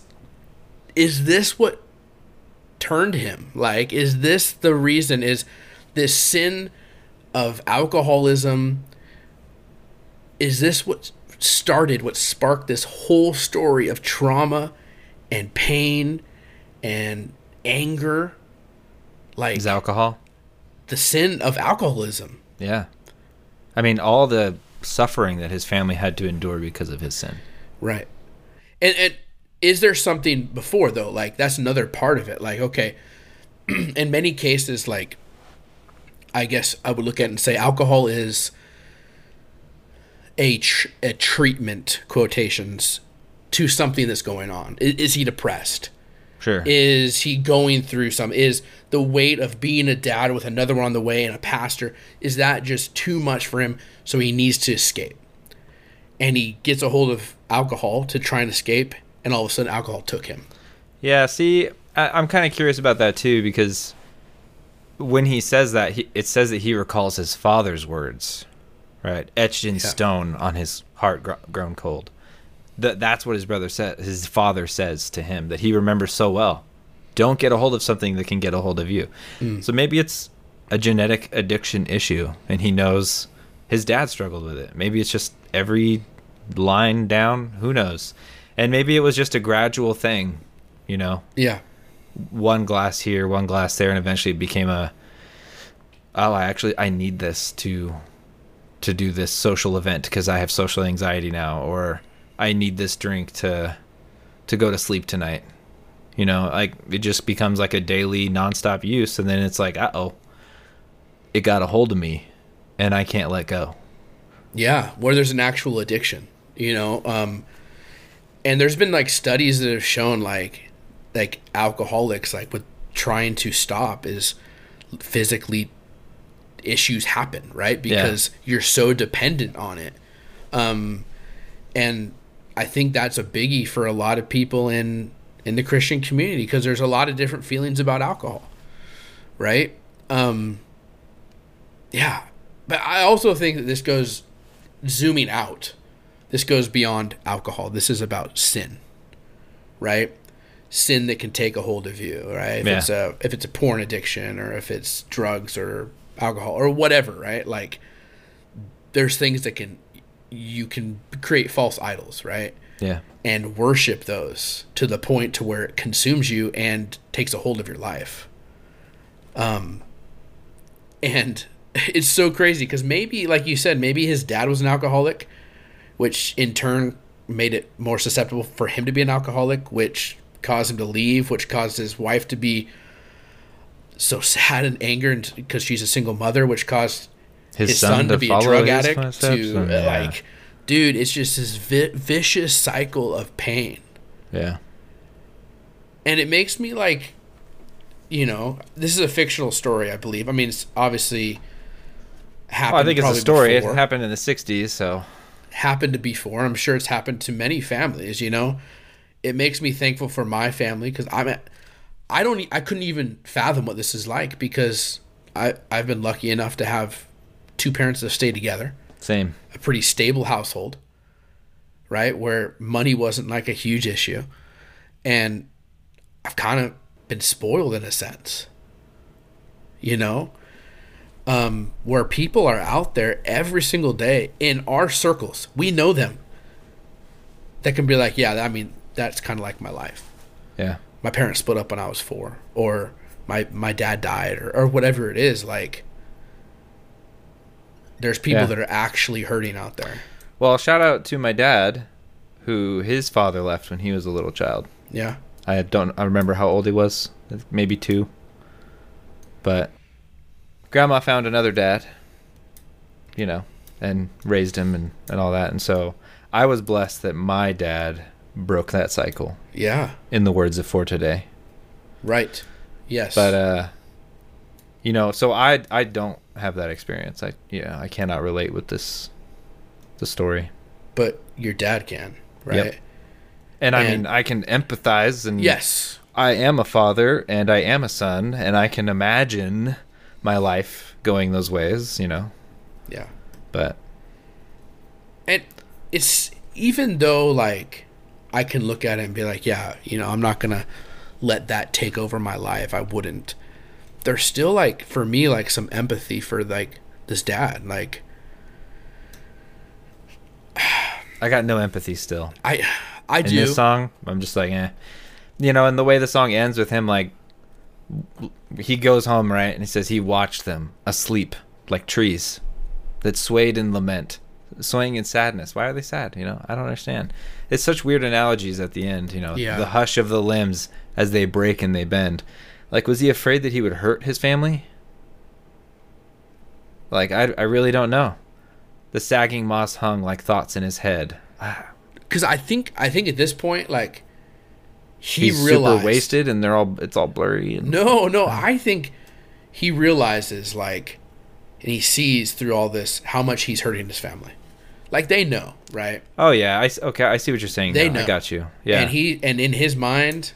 is this what turned him? Like is this the reason is this sin of alcoholism is this what started what sparked this whole story of trauma and pain and anger like is alcohol the sin of alcoholism. Yeah. I mean, all the suffering that his family had to endure because of his sin. Right. And and is there something before though? Like that's another part of it. Like okay, in many cases, like I guess I would look at it and say alcohol is a tr- a treatment quotations to something that's going on. Is, is he depressed? Sure. Is he going through some? Is the weight of being a dad with another one on the way and a pastor is that just too much for him? So he needs to escape, and he gets a hold of alcohol to try and escape, and all of a sudden alcohol took him. Yeah, see, I, I'm kind of curious about that too because when he says that, he, it says that he recalls his father's words, right, etched in stone on his heart gr- grown cold. That that's what his brother said. His father says to him that he remembers so well. Don't get a hold of something that can get a hold of you. Mm. So maybe it's a genetic addiction issue, and he knows his dad struggled with it. Maybe it's just every line down. Who knows? And maybe it was just a gradual thing, you know Yeah, one glass here, one glass there, and eventually it became a oh, I actually I need this to to do this social event because I have social anxiety now, or I need this drink to to go to sleep tonight. You know, like it just becomes like a daily nonstop use, and then it's like, uh oh, it got a hold of me, and I can't let go. yeah. Where there's an actual addiction, you know. Um, and there's been like studies that have shown like like alcoholics like with trying to stop is physically issues happen right because you're so dependent on it um and i think that's a biggie for a lot of people in in the christian community because there's a lot of different feelings about alcohol right? Um yeah but i also think that this goes zooming out this goes beyond alcohol. This is about sin right? Sin that can take a hold of you right? If Yeah. it's a if it's a porn addiction or if it's drugs or alcohol or whatever right? Like there's things that can you can create false idols right Yeah, and worship those to the point to where it consumes you and takes a hold of your life. Um and it's so crazy cuz maybe like you said maybe his dad was an alcoholic which in turn made it more susceptible for him to be an alcoholic which caused him to leave which caused his wife to be so sad and angered because she's a single mother which caused his, his, son, to, be a drug addict to and- uh, yeah. like dude it's just this vi- vicious cycle of pain. Yeah, and it makes me like you know this is a fictional story i believe. I mean it's obviously happened well, I think it's a story. before. It happened in the '60s, so. Happened to before. I'm sure it's happened to many families you know? It makes me thankful for my family because i'm at, i don't i couldn't even fathom what this is like because i i've been lucky enough to have two parents that stay together same. a pretty stable household, right? Where money wasn't like a huge issue. And I've kind of been spoiled in a sense, you know? Um, where people are out there every single day in our circles, we know them, that can be like, yeah, I mean, that's kind of like my life. Yeah, My parents split up when I was four, or my, my dad died, or, or whatever it is. Like, there's people Yeah. that are actually hurting out there. Well, shout out to my dad, who his father left when he was a little child. Yeah. I don't I remember how old he was, maybe two. But grandma found another dad, you know, and raised him and, and all that. And so I was blessed that my dad broke that cycle, Yeah. in the words of For Today. Right. Yes. But uh you know, so I I don't have that experience. I yeah, I cannot relate with this the story. but your dad can, right? Yep. And I And- mean, I can empathize and Yes. I am a father and I am a son and I can imagine my life going those ways, you know. Yeah. But And it's even though like I can look at it and be like, yeah, you know, I'm not gonna let that take over my life. I wouldn't. There's still like for me like some empathy for like this dad. Like I got no empathy still. I I In do. this song, I'm just like, eh. You know, and the way the song ends with him like he goes home right and he says he watched them asleep like trees that swayed in lament swaying in sadness why are they sad you know i don't understand it's such weird analogies at the end you know Yeah. the hush of the limbs as they break and they bend like was he afraid that he would hurt his family like i, I really don't know the sagging moss hung like thoughts in his head Because I think I think at this point, like he he's realized super wasted and they're all it's all blurry and No, no, I think he realizes like, and he sees through all this how much he's hurting his family. Like they know, right? oh yeah i okay i see what you're saying They now. know. i got you yeah And he and in his mind,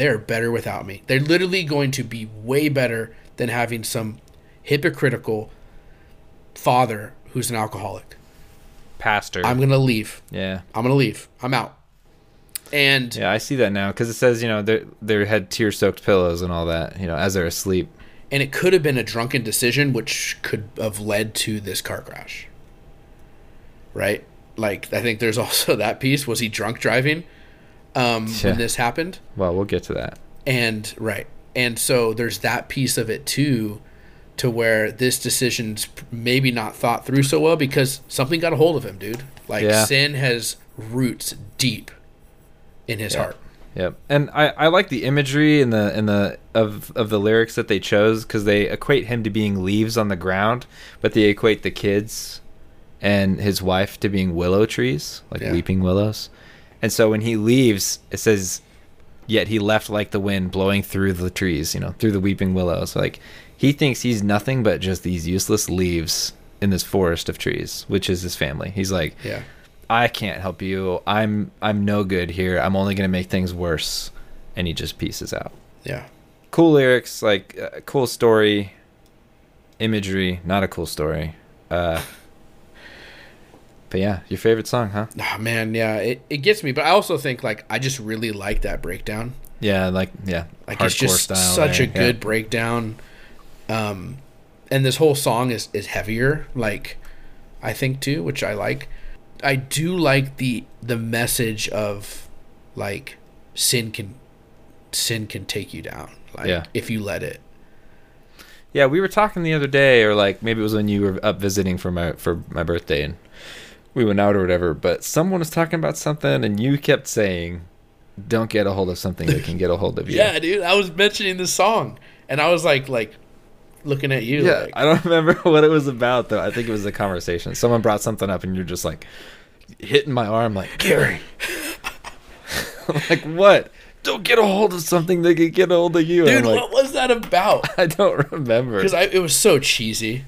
they're better without me. They're literally going to be way better than having some hypocritical father who's an alcoholic. pastor I'm gonna leave. yeah I'm gonna leave. I'm out. And Yeah, I see that now because it says you know they they had tear soaked pillows and all that you know as they're asleep. and it could have been a drunken decision which could have led to this car crash right like i think there's also that piece was he drunk driving um Yeah. when this happened Well, we'll get to that. and right and so there's that piece of it too to where this decision's maybe not thought through so well because something got a hold of him dude like Yeah. sin has roots deep in his heart Yep, and I, I like the imagery and the and the of of the lyrics that they chose because they equate him to being leaves on the ground, but they equate the kids and his wife to being willow trees, like Yeah. weeping willows. And so when he leaves, it says, "Yet he left like the wind blowing through the trees, you know, through the weeping willows." Like he thinks he's nothing but just these useless leaves in this forest of trees, which is his family. He's like, yeah I can't help you. I'm I'm no good here. I'm only gonna make things worse. And he just pieces out. yeah Cool lyrics, like uh, cool story, imagery. Not a cool story. Uh, but yeah, your favorite song, huh? Ah man yeah it, it gets me but i also think like i just really like that breakdown Yeah, like yeah, Like it's just such there, a yeah. good breakdown. Um, and this whole song is is heavier, like I think too, which I like. I do like the the message of like sin can sin can take you down, like Yeah. if you let it. Yeah, we were talking the other day, or like maybe it was when you were up visiting for my for my birthday, and we went out or whatever. But someone was talking about something, and you kept saying, "Don't get a hold of something that can get a hold of you." Yeah, dude, I was mentioning the song, and I was like like looking at you, Yeah, like, I don't remember what it was about though. I think it was a conversation. Someone brought something up, and you're just like hitting my arm, like Gary. Like what? Don't get a hold of something that can get a hold of you. Dude, like, what was that about? I don't remember. because it was so cheesy.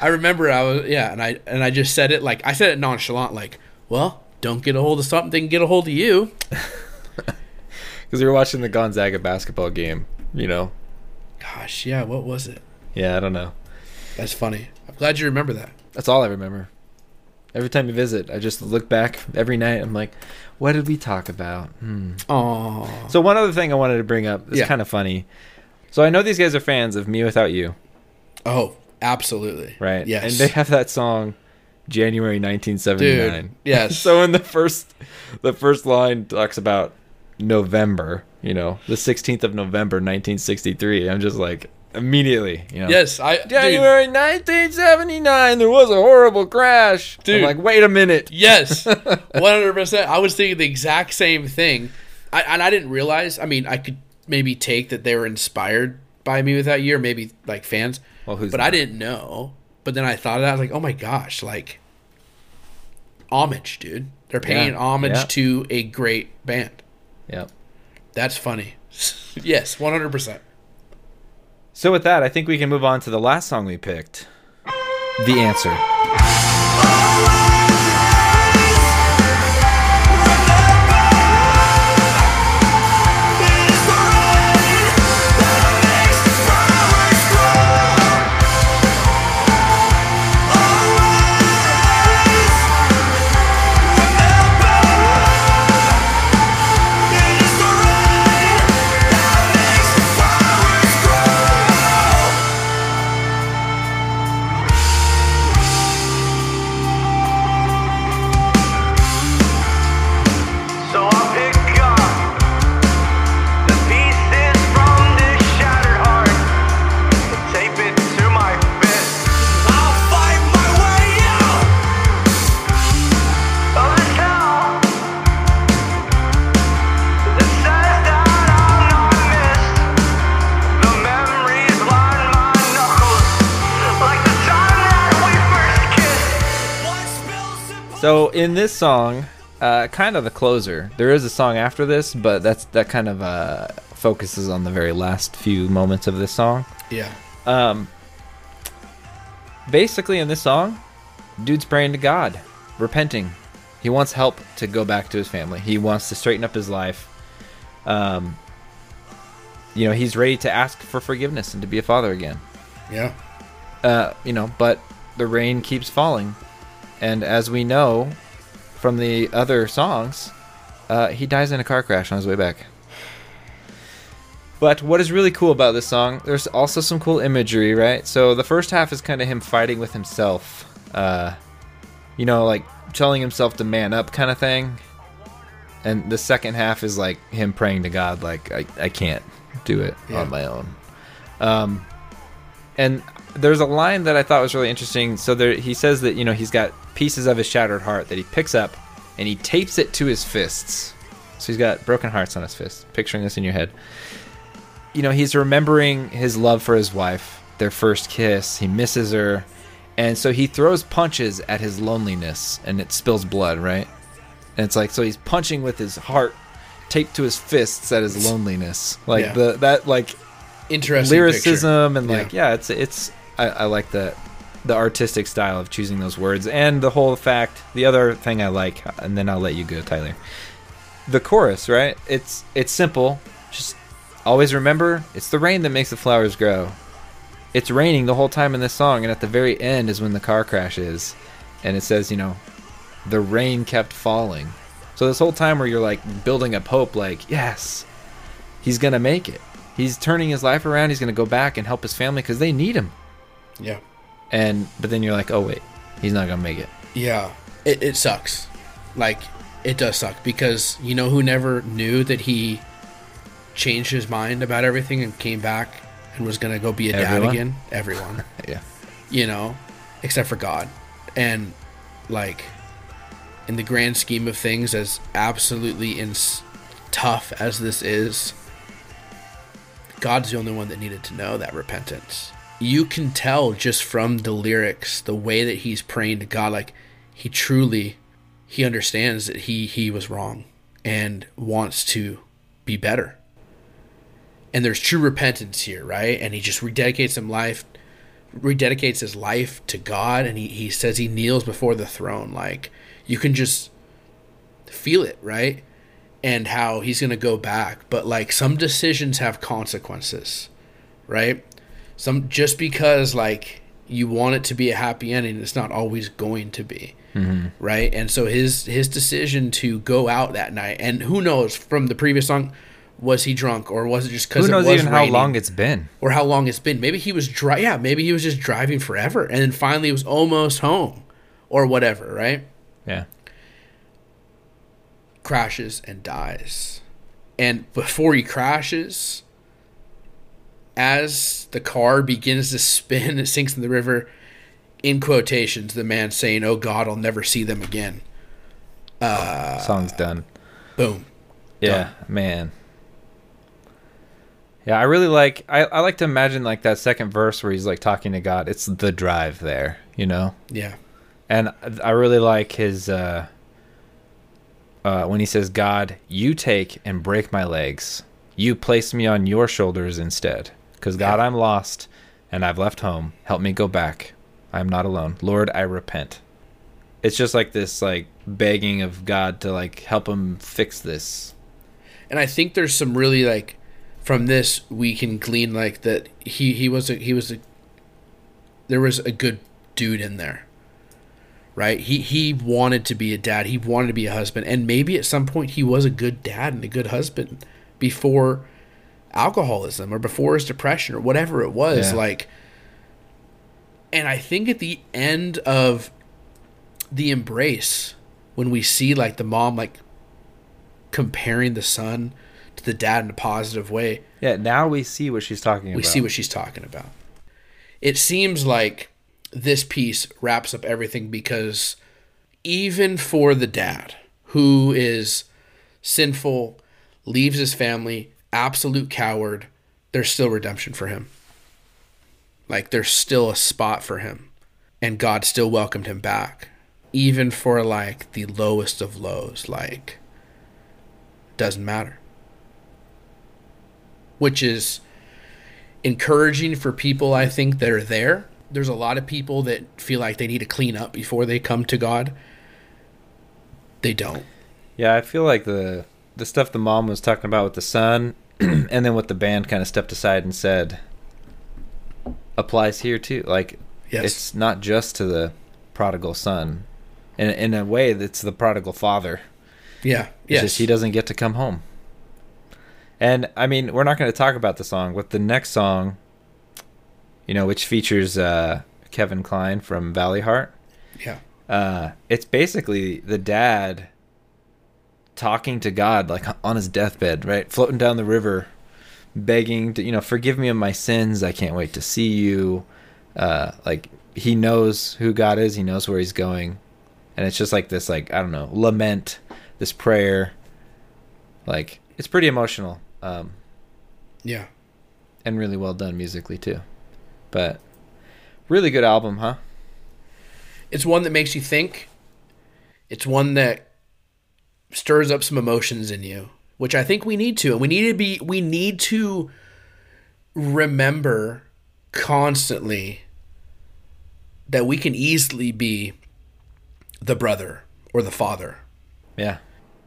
I remember I was yeah, and I and I just said it like I said it nonchalant, like, well, don't get a hold of something, they can get a hold of you. Because we were watching the Gonzaga basketball game. You know. Gosh, yeah, what was it? Yeah, I don't know. That's funny. I'm glad you remember that. That's all I remember. Every time you visit, I just look back every night. I'm like, what did we talk about? Hmm. Oh, So one other thing I wanted to bring up. It's Yeah. kind of funny. So I know these guys are fans of mewithoutYou, oh, absolutely. right? Yes. And they have that song, January 1979. Dude, yes. so in the first, the first line talks about November. You know, the 16th of November, 1963. I'm just like immediately. You know. yes, I dude, January 1979, there was a horrible crash. Dude. I'm like, wait a minute. Yes, one hundred percent. I was thinking the exact same thing, I, and I didn't realize. I mean, I could maybe take that they were inspired by me with that year, maybe like fans. Well, who's but not? I didn't know. But then I thought of that. I was like, oh my gosh, like homage, dude. They're paying Yeah, homage yeah. to a great band. Yep. That's funny. yes, one hundred percent. So with that, I think we can move on to the last song we picked. The answer. In this song, uh, kind of the closer. There is a song after this, but that's that kind of uh, focuses on the very last few moments of this song. Yeah. Um, basically, in this song, dude's praying to God, repenting. He wants help to go back to his family. He wants to straighten up his life. Um, you know, he's ready to ask for forgiveness and to be a father again. Yeah. Uh, you know, but the rain keeps falling, and as we know from the other songs, uh, he dies in a car crash on his way back. But what is really cool about this song, there's also some cool imagery, right? So the first half is kind of him fighting with himself, uh, you know, like telling himself to man up kind of thing. And the second half is like him praying to God, like, I, I can't do it Yeah. on my own. Um, and there's a line that I thought was really interesting. So there, he says that you know he's got pieces of his shattered heart that he picks up and he tapes it to his fists. So he's got broken hearts on his fists. Picturing this in your head, you know he's remembering his love for his wife, their first kiss. He misses her, and so he throws punches at his loneliness, and it spills blood, right? And it's like so he's punching with his heart taped to his fists at his loneliness, like Yeah. the that like Interesting. lyricism picture. and like yeah, it's it's I, I like the the artistic style of choosing those words and the whole fact the other thing i like and then i'll let you go tyler. The chorus right? It's it's simple. Just always remember it's the rain that makes the flowers grow. It's raining the whole time in this song and at the very end is when the car crashes and it says you know the rain kept falling. So this whole time where you're like building up hope like yes he's gonna make it. He's turning his life around. He's gonna go back and help his family because they need him. Yeah. And but then you're like oh wait he's not gonna make it Yeah. It, it sucks. Like, it does suck because you know who never knew that he changed his mind about everything and came back and was to go be a dad again? Everyone. yeah you know, except for God. And like in the grand scheme of things, as absolutely ins- tough as this is, God's the only one that needed to know that repentance. You can tell just from the lyrics, the way that he's praying to God, like he truly he understands that he he was wrong and wants to be better. And there's true repentance here, right? And he just rededicates him life rededicates his life to God and he, he says he kneels before the throne. Like you can just feel it, right? And how he's gonna go back. But like some decisions have consequences, right? Some just because like you want it to be a happy ending, it's not always going to be. Mm-hmm. Right. And so his his decision to go out that night, and who knows from the previous song, was he drunk or was it just because who knows it was even how long it's been or how long it's been. Maybe he was dri- yeah, maybe he was just driving forever and then finally was almost home or whatever, right? yeah Crashes and dies. And before he crashes, as the car begins to spin, it sinks in the river. In quotations, the man saying, "Oh God, I'll never see them again." song's done Boom. yeah man yeah i really like I, I like to imagine like that second verse where he's like talking to god it's the drive there you know Yeah. and i really like his uh uh when he says god you take and break my legs you place me on your shoulders instead because god i'm lost and i've left home. Help me go back. I'm not alone. Lord i repent. It's just like this like begging of god to like help him fix this. And I think there's some really like from this we can glean like that he he was a he was a there was a good dude in there right? He he wanted to be a dad. He wanted to be a husband. And maybe at some point he was a good dad and a good husband before alcoholism or before his depression or whatever it was Yeah. like and I think at the end of the embrace when we see like the mom like comparing the son to the dad in a positive way, Yeah, now we see what she's talking about. we see what she's talking about. It seems like this piece wraps up everything because even for the dad who is sinful, leaves his family, absolute coward, there's still redemption for him. Like there's still a spot for him. And God still welcomed him back. even for like the lowest of lows, like doesn't matter. Which is encouraging for people I think that are there. There's a lot of people that feel like they need to clean up before they come to God. They don't. Yeah, I feel like the the stuff the mom was talking about with the son, and then what the band kind of stepped aside and said applies here too. Like, Yes. it's not just to the prodigal son. In in a way, it's the prodigal father. Yeah. It's Yes. just he doesn't get to come home. And I mean, we're not going to talk about the song, but the next song, you know, which features uh, Kevin Klein from Valleyheart. yeah. Uh, it's basically the dad talking to God, like on his deathbed, right, floating down the river, begging to, you know, forgive me of my sins. I can't wait to see you. Uh, like he knows who God is. He knows where he's going, and it's just like this, like I don't know, lament, this prayer. Like it's pretty emotional, um, Yeah. and really well done musically too. But really good album, huh? It's one that makes you think. It's one that stirs up some emotions in you, which I think we need to. And we need to be we need to remember constantly that we can easily be the brother or the father. Yeah.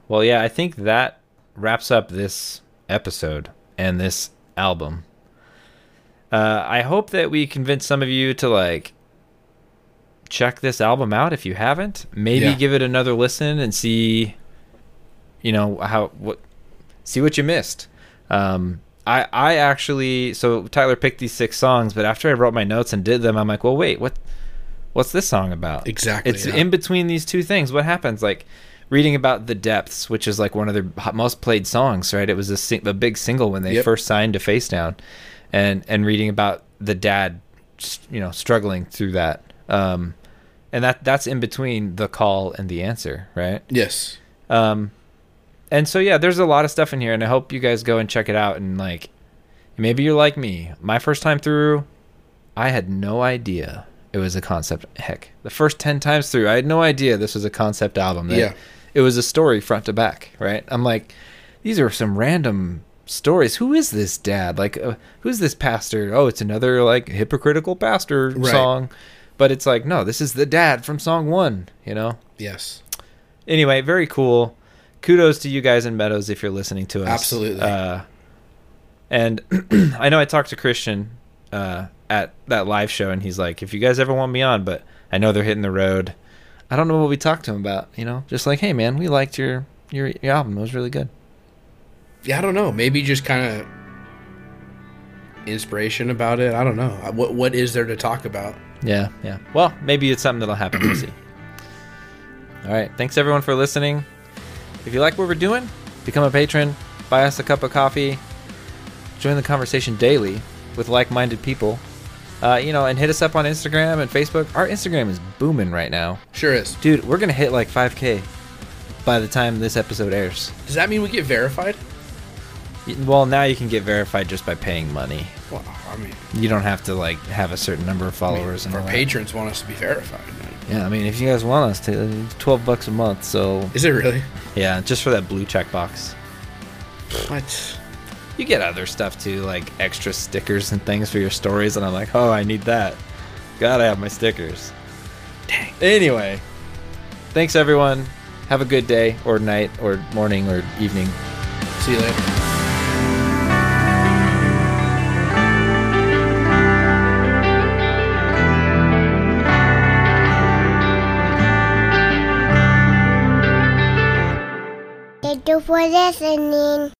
Well, yeah, I think that wraps up this episode and this album. Uh, I hope that we convince some of you to like check this album out if you haven't. Maybe Yeah. give it another listen and see, you know, how what see what you missed. Um, I I actually so Tyler picked these six songs, but after I wrote my notes and did them, I'm like, well, wait, what? What's this song about? Exactly, It's yeah. in between these two things. What happens? Like reading about the depths, which is like one of their most played songs, right? It was a, sing- a big single when they Yep. first signed to Facedown, and and reading about the dad, you know, struggling through that. Um, and that that's in between the call and the answer, right? Yes. Um, and so yeah, there's a lot of stuff in here, and I hope you guys go and check it out. And like, maybe you're like me. My first time through, I had no idea it was a concept. Heck, the first ten times through, I had no idea this was a concept album. Yeah. it was a story front to back. Right? I'm like, these are some random stories. Who is this dad? Like, uh, who's this pastor? Oh, it's another like hypocritical pastor Right. song. But it's like, no, this is the dad from song one. You know Yes. anyway, very cool. Kudos to you guys in Meadows if you're listening to us. Absolutely. Uh, and I know I talked to Christian uh, at that live show, and he's like, "If you guys ever want me on, but I know they're hitting the road. I don't know what we talked to him about. You know, just like, hey man, we liked your your, your album. It was really good. Yeah, I don't know. Maybe just kind of inspiration about it. I don't know. What what is there to talk about? Yeah, yeah. Well, maybe it's something that'll happen. We'll see. All right. Thanks everyone for listening. If you like what we're doing, become a patron, buy us a cup of coffee, join the conversation daily with like-minded people. Uh, you know, and hit us up on Instagram and Facebook. Our Instagram is booming right now, Sure is. dude. We're gonna hit like 5k by the time this episode airs. Does that mean we get verified? Well, now you can get verified just by paying money. Well, I mean, You don't have to like have a certain number of I mean, followers and our all that. patrons want us to be verified. Yeah, I mean, if you guys want us to, it's twelve bucks a month. So Is it really? yeah, just for that blue check box. What? You get other stuff too, like extra stickers and things for your stories, and I'm like, oh, I need that. Gotta have my stickers. Dang. Anyway, thanks everyone. Have a good day, or night, or morning, or evening. See you later. Listening.